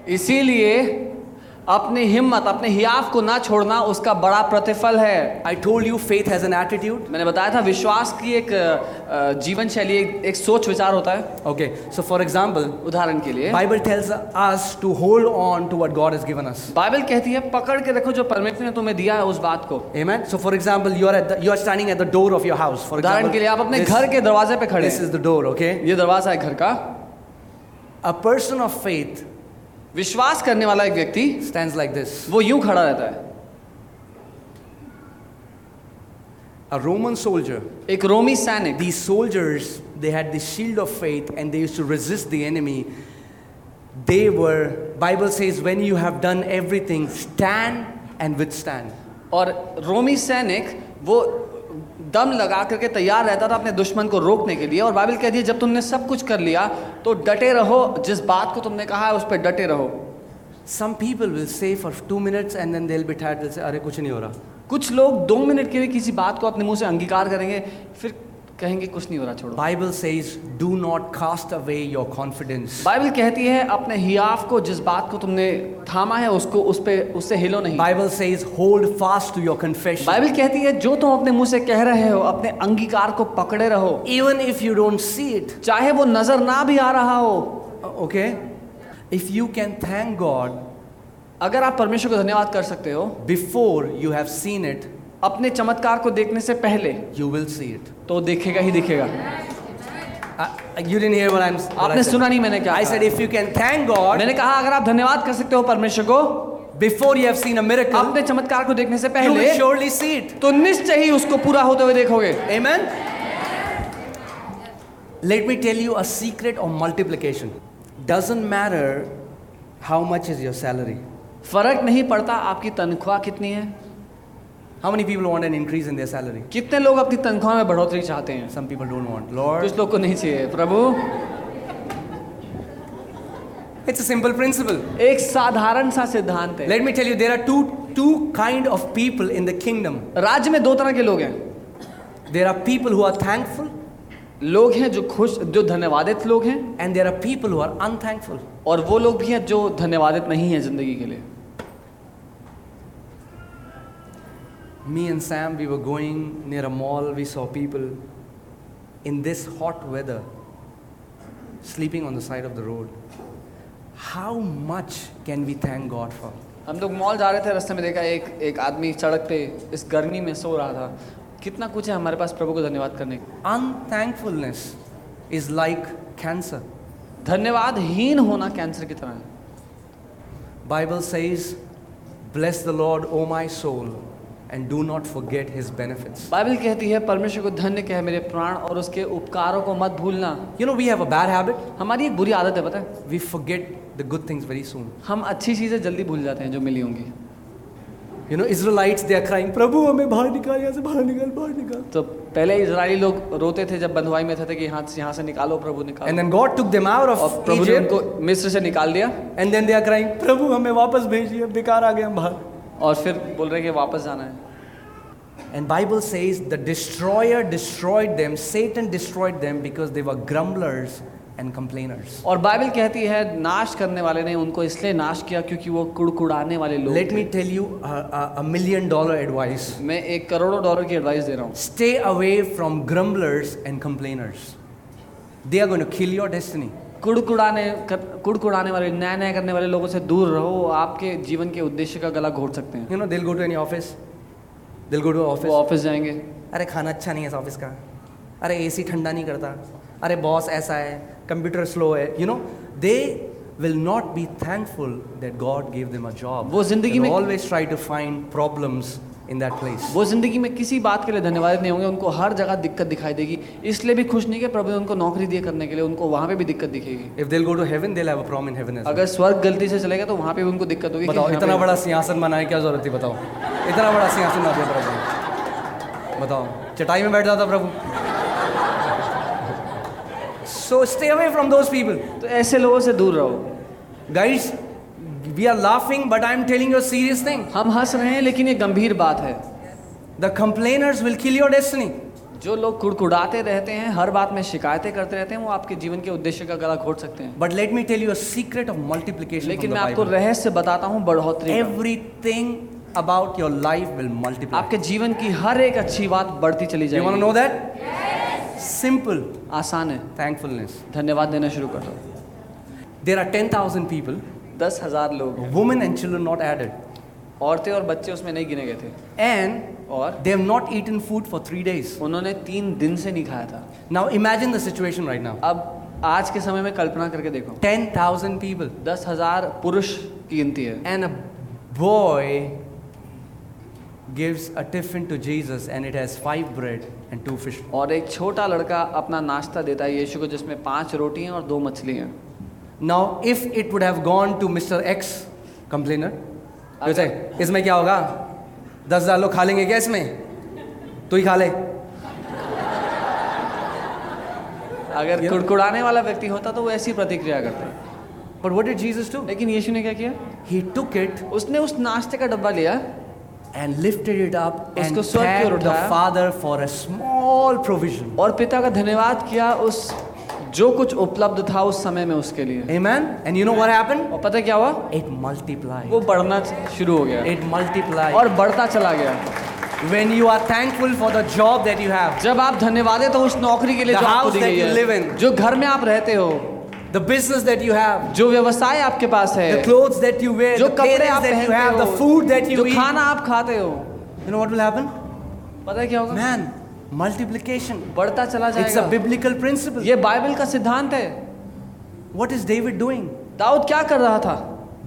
इसीलिए अपनी हिम्मत अपने हियाफ को ना छोड़ना उसका बड़ा प्रतिफल है। I told you faith has an attitude मैंने बताया था विश्वास की एक जीवन शैली एक सोच विचार होता है। ओके सो फॉर एग्जांपल उदाहरण के लिए। Bible tells us to hold on to what God has given us Bible कहती है पकड़ के रखो जो परमेश्वर ने तुम्हें दिया है उस बात को। Amen so for example you at you standing at the door of your house for उदाहरण के लिए आप अपने this, घर के दरवाजे पे खड़े इज़ द डोर ओके ये दरवाज़ा है घर का। अ पर्सन ऑफ़ फेथ विश्वास करने वाला एक व्यक्ति स्टैंड लाइक दिस वो यूँ खड़ा रहता है। A Roman soldier. एक रोमी सैनिक। The soldiers they had the shield of faith and they to resist the enemy they were Bible says when you have done everything stand and withstand और रोमी सैनिक वो दम लगा करके तैयार रहता था अपने दुश्मन को रोकने के लिए और बाइबल कहती है जब तुमने सब कुछ कर लिया तो डटे रहो जिस बात को तुमने कहा है उस पर डटे रहो some people will say for two minutes and then they. They'll "अरे कुछ नहीं हो रहा." कुछ लोग दो मिनट के लिए किसी बात को अपने मुँह से अंगीकार करेंगे फिर कहेंगे कुछ नहीं होना छोड़ो। Bible says do not cast away your confidence Bible कहती है अपने हियाफ को जिस बात को तुमने थामा है उसको उस पे उससे हिलो नहीं। Bible says hold fast to your confession Bible कहती है जो तुम अपने मुँह से कह रहे हो अपने अंगीकार को पकड़े रहो। Even if you don't see it चाहे वो नज़र ना भी आ रहा हो। Okay if you can thank God अगर आप परमेश्वर को धन्यवाद कर सकते हो before you have seen it अपने चमत्कार को देखने से पहले। यू विल सी इट तो देखेगा ही देखेगा। आपने सुना नहीं मैंने क्या I said can thank God मैंने कहा अगर आप धन्यवाद कर सकते हो परमेश्वर को before you have seen a miracle आपने चमत्कार को देखने से पहले यू श्योरली सी तो निश्चय ही उसको पूरा होते हुए देखोगे। Amen let me tell you a secret of multiplication doesn't matter how much is your salary फ़र्क नहीं पड़ता आपकी तनख्वाह कितनी है। How many people want an increase in their salary? कितने लोग अपनी तनख्वाह में बढ़ोतरी चाहते हैं Some people don't want. Lord, कुछ लोग को नहीं चाहिए प्रभु it's a simple principle. एक साधारण सा सिद्धांत है Let me tell you, there are two two kind of people in the kingdom. राज्य में दो तरह के लोग हैं There are people who are thankful, लोग हैं जो खुश जो धन्यवादित लोग हैं and there are people who are unthankful. और वो लोग भी हैं जो धन्यवादित नहीं हैं ज़िंदगी के लिए Me and Sam, we were going near a mall. We saw people in this hot weather sleeping on the side of the road. How much can we thank God for? हम लोग मॉल जा रहे थे रास्ते में देखा एक एक आदमी सड़क पे इस गर्मी में सो रहा था कितना कुछ है हमारे पास प्रभु को धन्यवाद करने को Unthankfulness is like cancer. धन्यवादहीन होना कैंसर की तरह है Bible says, "Bless the Lord, O my soul, and do not forget His benefits." Bible कहती है परमेश्वर को धन्य कहे मेरे प्राण और उसके उपकारों को मत भूलना You know we have a bad habit. हमारी एक बुरी आदत है पता है We forget the good things very soon. हम अच्छी चीज़ें जल्दी भूल जाते हैं जो मिली होंगी You know Israelites, they are crying, "प्रभु हमें बाहर निकाल यहाँ से बाहर निकाल बाहर निकाल." तो पहले इजरायली लोग रोते थे जब बंधुआई में थे थे कि यहाँ से यहाँ से निकालो प्रभु निकालो then God took them out और of प्रभु ने उनको मिस्र से निकाल दिया And then they are crying, प्रभु हमें वापस भेजिए बेकार आ गए हम बाहर और फिर बोल रहे हैं कि वापस जाना है। And Bible says the destroyer destroyed them set and destroyed them because they were grumblers and complainers और बाइबल कहती है नाश करने वाले ने उनको इसलिए नाश किया क्योंकि वो कुड़कुड़ाने वाले लोग let me tell you a million dollar advice मैं एक करोड़ों डॉलर की एडवाइस दे रहा हूँ। Stay away from grumblers and complainers they are going to kill your destiny कुड़कुड़ाने कर, कुड़कुड़ाने वाले न्याय न्याय करने वाले लोगों से दूर रहो आपके जीवन के उद्देश्य का गला घोट सकते हैं know, they'll go to any office. They'll go to वो office. ऑफ़िस जाएँगे अरे खाना अच्छा नहीं है इस ऑफ़िस का अरे एसी ठंडा नहीं करता अरे बॉस ऐसा है कंप्यूटर स्लो है you know they will not be thankful that God gave them a job. वो ज़िंदगी में- always try to find problems in that place. वो ज़िंदगी में किसी बात के लिए धन्यवाद नहीं होंगे उनको हर जगह दिक्कत दिखाई देगी। इसलिए भी खुश नहीं कि प्रभु ने उनको नौकरी दिए करने के लिए उनको वहाँ पे भी दिक्कत दिखेगी। To heaven, they'll have a problem in heaven as well. अगर स्वर्ग गलती से चलेगा तो वहाँ पे भी उनको दिक्कत होगी बताओ इतना बड़ा सिंहासन बनाने क्या ज़रूरत थी बताओ। इतना बड़ा सिंहासन बना दिया प्रभु बताओ। चटाई में बैठ जाता प्रभु। So stay away from those people तो ऐसे लोगों से दूर रहो। Guys, we are laughing but I am telling your serious thing हम हंस रहे हैं लेकिन ये गंभीर बात है। The complainers will kill your destiny जो लोग कुड़कुड़ाते रहते हैं हर बात में शिकायतें करते रहते हैं वो आपके जीवन के उद्देश्य का गला घोट सकते हैं। But let me tell you secret of multiplication लेकिन मैं आपको रहस्य बताता हूँ बढ़ोतरी everything about your life will multiply आपके जीवन की हर एक अच्छी बात बढ़ती चली जाए नो दैट सिंपल आसान है। थैंकफुलनेस धन्यवाद देना शुरू कर दो। There are ten thousand people दस हज़ार लोग women and children not added औरतें और बच्चे उसमें नहीं गिने गए थे। एंड और they have not eaten food for three days उन्होंने तीन दिन से नहीं खाया था। Now imagine the situation right now अब आज के समय में कल्पना करके देखो। टेन थाउज़ेंड पीपल दस हज़ार पुरुष की गिनती है। And a boy gives a tiffin to Jesus and it has five bread and two fish. और एक छोटा लड़का अपना नाश्ता देता है यीशु को जिसमें पाँच रोटियाँ और दो मछलियाँ। हैं now if it would have gone to mister X complainer वैसे इसमें क्या होगा? दस हज़ार लोग खा लेंगे क्या इसमें? तू ही खा ले। अगर कुड़कुड़ाने वाला व्यक्ति होता तो वो ऐसी प्रतिक्रिया करता। But what it Jesus to लेकिन यीशु ने क्या किया? ही टुक इट उसने उस नाश्ते का डब्बा लिया। एंड लिफ्टेड इट अप उसको स्वर्ग की ओर उठाया। Father for a small provision और पिता का धन्यवाद किया उस जो कुछ उपलब्ध था उस समय में उसके लिए Amen? And you know what happened? और पता क्या हुआ It multiplied. वो बढ़ना शुरू हो गया It multiplied. और बढ़ता चला गया when you are thankful for the job that you have, जब आप धन्यवाद है तो उस नौकरी के लिए जो आपको house दी that गई you live है in. जो घर में आप रहते हो the business that you have, जो व्यवसाय आपके पास है the clothes that you wear, जो कपड़े आप पहनते have, the food that you जो eat. खाना आप खाते हो You know what will happen? पता है क्या होगा Man, मल्टीप्लीकेशन बढ़ता चला जाएगा। प्रिंसिपल ये बाइबल का सिद्धांत है। वट इज़ डेविड डूइंग दाऊद क्या कर रहा था?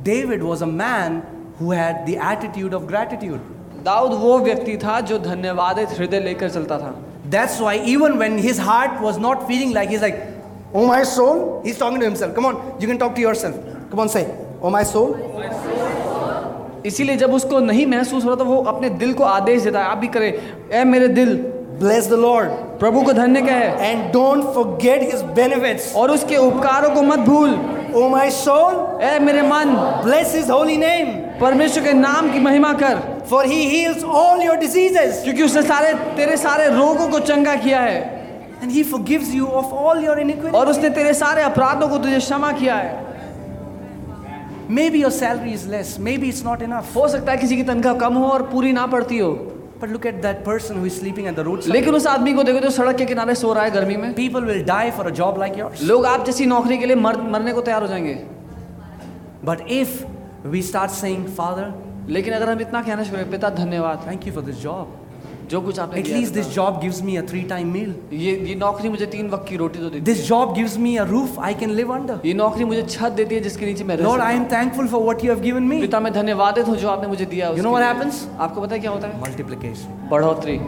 David was a man who had the attitude of gratitude Dawood वो व्यक्ति था जो धन्यवाद हृदय लेकर चलता था। That's why even when his heart was not feeling like is like oh my soul is talk to himself come on you can talk to yourself come on say oh my soul इसीलिए जब उसको नहीं महसूस हो रहा था वो अपने दिल को आदेश देता है। आप भी करें ए मेरे दिल Bless the Lord. प्रभु को धन्य कहे And don't forget his benefits. और उसके उपकारों को मत भूल Oh my soul, ए मेरे मन bless his holy name. परमेश्वर के नाम की महिमा कर For he heals all your diseases. क्योंकि उसने सारे तेरे सारे रोगों को चंगा किया है And he forgives you of all your iniquities. और उसने तेरे सारे अपराधों को तुझे क्षमा किया है Maybe your salary is less. Maybe it's not enough. हो सकता है किसी की तनख्वाह कम हो और पूरी ना पड़ती हो But look at that person who is sleeping at the roadside. लेकिन उस आदमी को देखो जो सड़क के किनारे सो रहा है गर्मी में People will die for a job like yours. लोग आप जैसी नौकरी के लिए मर, मरने को तैयार हो जाएँगे But if we start saying, Father, लेकिन अगर हम इतना कहना शुरू करें पिता धन्यवाद thank you for this job. जो कुछ आपने at least this job gives me a three time meal ये ये नौकरी मुझे तीन वक्त की रोटी तो देती this job gives me a roof I can live under ये नौकरी मुझे छत देती है जिसके नीचे मैं Lord I am thankful for what you have given me पिता मैं धन्यवादित हूँ जो आपने मुझे दिया यू नो व्हाट हैपेंस आपको पता है क्या होता है? मल्टीप्लिकेशन बढ़ोतरी।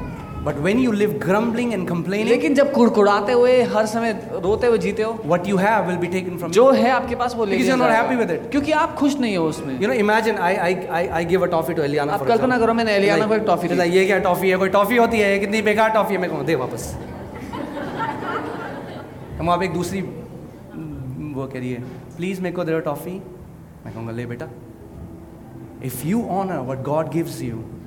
But when you live grumbling and complaining, लेकिन जब कुड़कुड़ाते हुए हर समय रोते हुए जीते हो what you have will be taken from you. जो है आपके पास वो ले Because लिया you're not happy with it. क्योंकि आप खुश नहीं हो उसमें। You know, imagine I, I, I, I give a toffee to Eliana. आप कल्पना करो मैंने एलियाना को एक टॉफी दी। ये क्या टॉफी है? कोई टॉफी होती है? कितनी बेकार टॉफी है? मैं कहूँ दे वापस. हम आप एक दूसरी वो कह रही है प्लीज़ मेरे को दे टॉफी मैं कहूँगा ले बेटा। If you honour what God gives you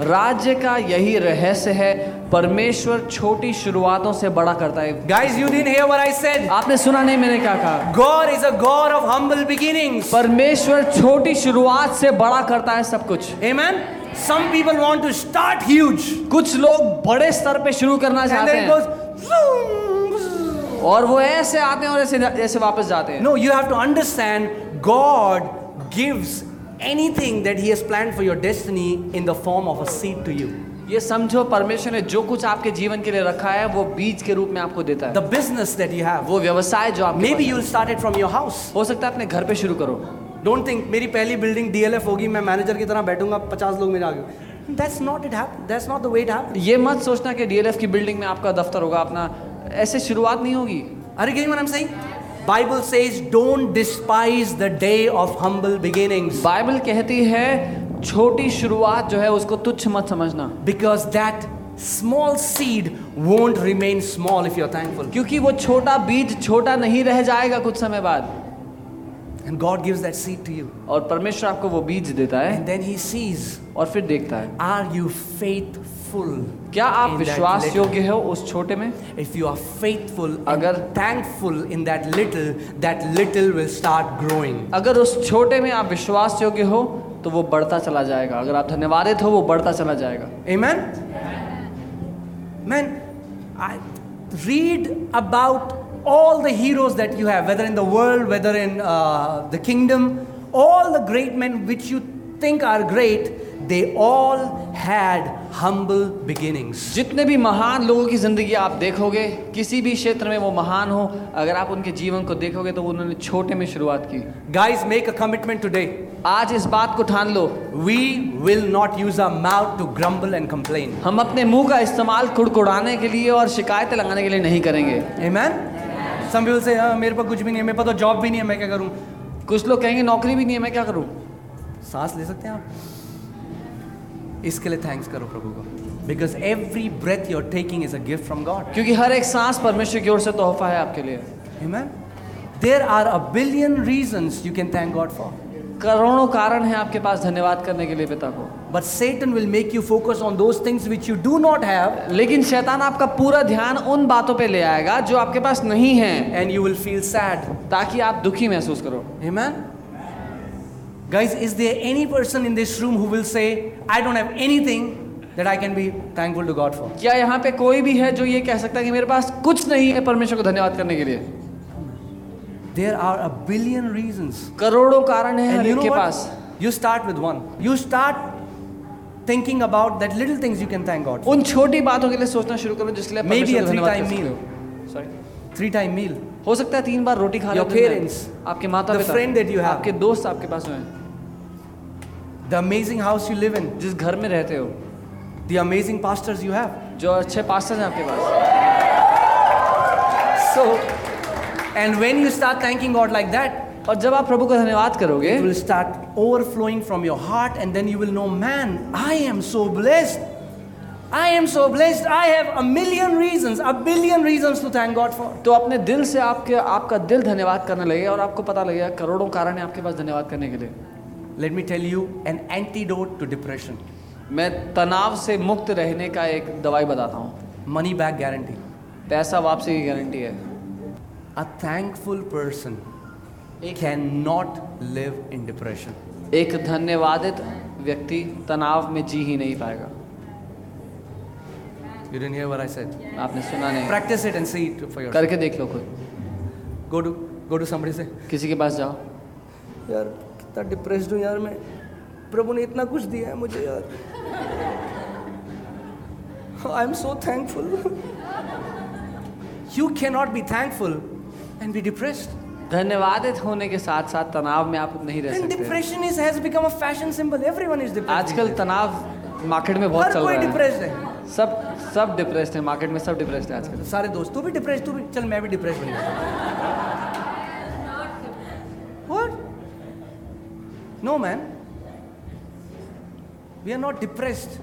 राज्य का यही रहस्य है। परमेश्वर छोटी शुरुआतों से बड़ा करता है। गाइस यू डिडंट हियर आपने सुना नहीं मैंने क्या कहा? God is a God of humble beginning परमेश्वर छोटी शुरुआत से बड़ा करता है सब कुछ। Amen some people want to start huge कुछ लोग बड़े स्तर पे शुरू करना चाहते हैं। और वो ऐसे आते हैं और ऐसे ऐसे वापस जाते हैं। No you have to understand God gives anything that He has planned for your destiny in the form of a seed to you. ये समझो परमेश्वर ने जो कुछ आपके जीवन के लिए रखा है वो बीज के रूप में आपको देता है The business that you have. वो व्यवसाय जो आप Maybe you'll start it from your house. हो सकता है अपने घर पे शुरू करो Don't think मेरी पहली बिल्डिंग डीएलएफ होगी मैं मैनेजर की तरह बैठूँगा पचास लोग मेरे आगे That's not it happen. That's not the way it happens. ये मत सोचना कि डीएलएफ की बिल्डिंग में आपका दफ्तर होगा अपना ऐसे शुरुआत नहीं होगी getting what I'm saying? Bible से is don't despise the day of humble beginning Bible कहती है छोटी शुरुआत जो है उसको तुच्छ मत समझना. Because that small seed won't remain small if you're thankful क्योंकि वो छोटा बीज छोटा नहीं रह जाएगा कुछ समय बाद। And God gives that seed to you. और परमेश्वर आपको वो बीज देता है। And then he sees, और फिर देखता है। Are you faithful? क्या आप विश्वास? योग्य हो उस छोटे में If you are faithful अगर- thankful in that little, that little will start growing. अगर उस छोटे में आप विश्वास योग्य हो तो वो बढ़ता चला जाएगा अगर आप धन्यवादित हो वो बढ़ता चला जाएगा Amen? Man, I read about all the heroes that you have, whether in the world, whether in uh, the kingdom, all the great men which you think are great, they all had humble beginnings. जितने भी महान लोगों की ज़िंदगी आप देखोगे किसी भी क्षेत्र में वो महान हो अगर आप उनके जीवन को देखोगे तो उन्होंने छोटे में शुरुआत की Guys, make a commitment today. आज इस बात को ठान लो We will not use our mouth to grumble and complain. हम अपने मुँह का इस्तेमाल कुड़कुड़ाने के लिए और शिकायतें लगाने के लिए नहीं करेंगे Amen? Some people say, "हाँ, मेरे पास कुछ भी नहीं है मेरे पास तो जॉब भी नहीं है मैं क्या करूँ कुछ लोग कहेंगे नौकरी भी नहीं है मैं क्या करूँ सांस ले सकते हैं आप इसके लिए थैंक्स करो प्रभु को because every breath you're taking is a gift from God क्योंकि हर एक सांस परमेश्वर की ओर से तोहफा है आपके लिए Amen? There are a billion reasons you can thank God for. करोड़ों कारण है आपके पास धन्यवाद करने के लिए पिता को but Satan will make you focus on those things which you do not have, लेकिन शैतान आपका पूरा ध्यान उन बातों पे ले आएगा जो आपके पास नहीं है and you will feel sad. ताकि आप दुखी महसूस करो Amen? Guys, is there any person in this room who will say, I don't have anything that I can be thankful to God for? क्या यहाँ पे कोई भी है जो ये कह सकता है कि मेरे पास कुछ नहीं है परमेश्वर को धन्यवाद करने के लिए There are a billion reasons. करोड़ों कारण है हर एक के पास You start with one. You start thinking about that little things you can thank God. उन छोटी बातों के लिए सोचना शुरू करो जिसके लिए परमेश्वर a को धन्यवाद three-time meal. हो। Sorry. Three time meal. हो सकता है तीन बार रोटी खा Your लो में। parents, आपके माता the पिता friend that you have. आपके दोस्त आपके पास हैं the amazing house you live in जिस घर में रहते हो। The amazing pastors you have जो अच्छे पास्टर्स हैं आपके पास। So and when you start thanking God like that और जब आप प्रभु का धन्यवाद करोगे will start overflowing from your heart and then you will know man I am so blessed I am so blessed I have a million reason a billion reason to thank God for तो अपने दिल से आपके आपका दिल धन्यवाद करने लगेगा और आपको पता लगेगा करोड़ों कारण है आपके पास धन्यवाद करने के लिए। Let me tell you an antidote to depression मैं तनाव से मुक्त रहने का एक दवाई बताता हूँ मनी बैक गारंटी पैसा वापसी की गारंटी है a thankful person can not live in depression एक धन्यवादित व्यक्ति तनाव में जी ही नहीं पाएगा You didn't hear what I said. आपने सुना नहीं. Practice it and see करके देख लो खुद. Go to go to somebody से. किसी के पास जाओ. यार. कितना डिप्रेस्ड हूँ यार मैं। प्रभु ने इतना कुछ दिया है मुझे यार। I am so thankful you can not be thankful and be depressed धन्यवादित होने के साथ साथ तनाव में आप नहीं रह सकते। Depression is has become a fashion symbol everyone is depressed आजकल तनाव मार्केट में बहुत चल रहा है। डिप्रेस्ड है। सब सब डिप्रेस्ड है मार्केट में सब डिप्रेस्ड है आजकल। सारे दोस्त तू भी डिप्रेस्ड तू भी चल मैं भी डिप्रेस्ड बन No, man. We are not depressed.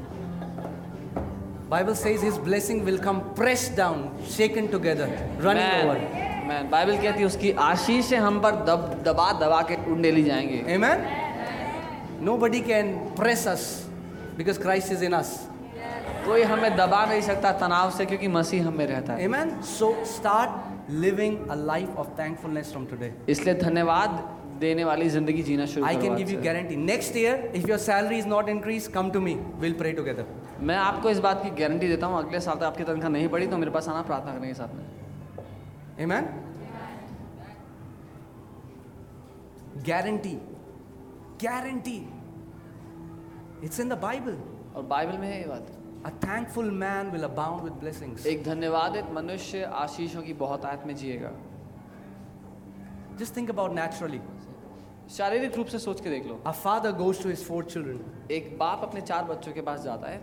Bible says his blessing will come pressed down, shaken together, running man, over. मैं बाइबल कहती है उसकी आशीष से हम पर दब दबा दबा के उंडेली जाएँगे Amen? Nobody can press us because Christ is in us. कोई हमें दबा नहीं सकता तनाव से क्योंकि मसीह हम रहता है Amen? So start living a life of thankfulness from today. इसलिए धन्यवाद देने वाली ज़िंदगी जीना शुरू I can give you guarantee next year if your salary is not increase come to me will pray together मैं आपको इस बात की गारंटी देता हूँ अगले साल तक आपकी तनख्वाह नहीं बढ़ी तो मेरे पास आना प्रार्थना करने के साथ में। Man guarantee guarantee it's in the Bible और बाइबल में है ये बात। A thankful man will abound with blessings एक धन्यवादित मनुष्य आशीषों की बहुत आयत में जिएगा। जस्ट थिंक अबाउट नेचुरली शारीरिक रूप से सोच के देख लो। Father goes to his four children एक बाप अपने चार बच्चों के पास जाता है।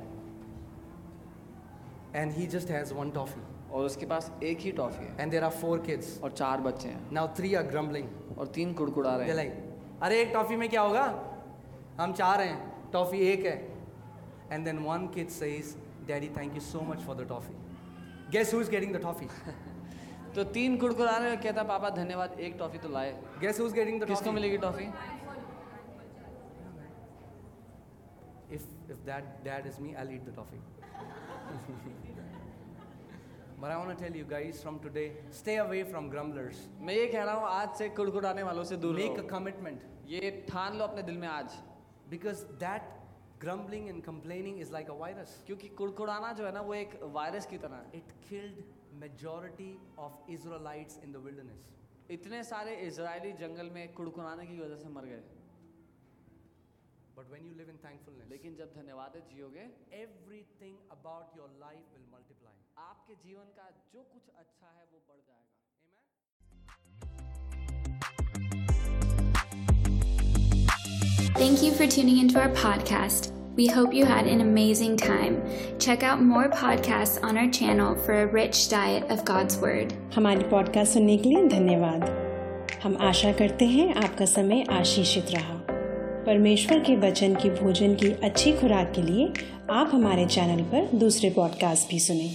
And he just has one toffee और उसके पास एक ही टॉफी है। And there are four kids और चार बच्चे हैं। नाउ थ्री आर ग्रम्बलिंग और तीन कुड़कुड़ा रहे हैं। अरे एक टॉफी में क्या होगा? हम चार हैं। टॉफी एक है. And then one kids daddy thank you so much for the toffee guess who is getting the toffee तो तीन कुड़कुड़ाने और कहता पापा धन्यवाद एक टॉफी तो लाए। गेस हु गेटिंग द किसको मिलेगी toffee? If if that dad is me I lead the toffee but I want to tell you guys from today stay away from grumblers मैं ये कह रहा हूँ आज से कुड़कुड़ाने वालों से दूर मेक अ कमिटमेंट ये ठान लो अपने दिल में आज। Because that grumbling and complaining is like a virus क्योंकि कुड़कुड़ाना जो है ना वो एक वायरस की तरह है। It killed majority of Israelites in the wilderness इतने सारे इजरायली जंगल में कुड़कुड़ाने की वजह से मर गए। But when you live in thankfulness लेकिन जब धन्यवाद जियोगे everything about your life will multiply आपके जीवन का जो कुछ अच्छा है वो बढ़ जाएगा। Thank you for tuning into our podcast. We hope you had an amazing time. Check out more podcasts on our channel for a rich diet of God's Word. हमारी पॉडकास्ट सुनने के लिए धन्यवाद हम आशा करते हैं आपका समय आशीषित रहा परमेश्वर के वचन की भोजन की अच्छी खुराक के लिए आप हमारे चैनल पर दूसरे पॉडकास्ट भी सुनें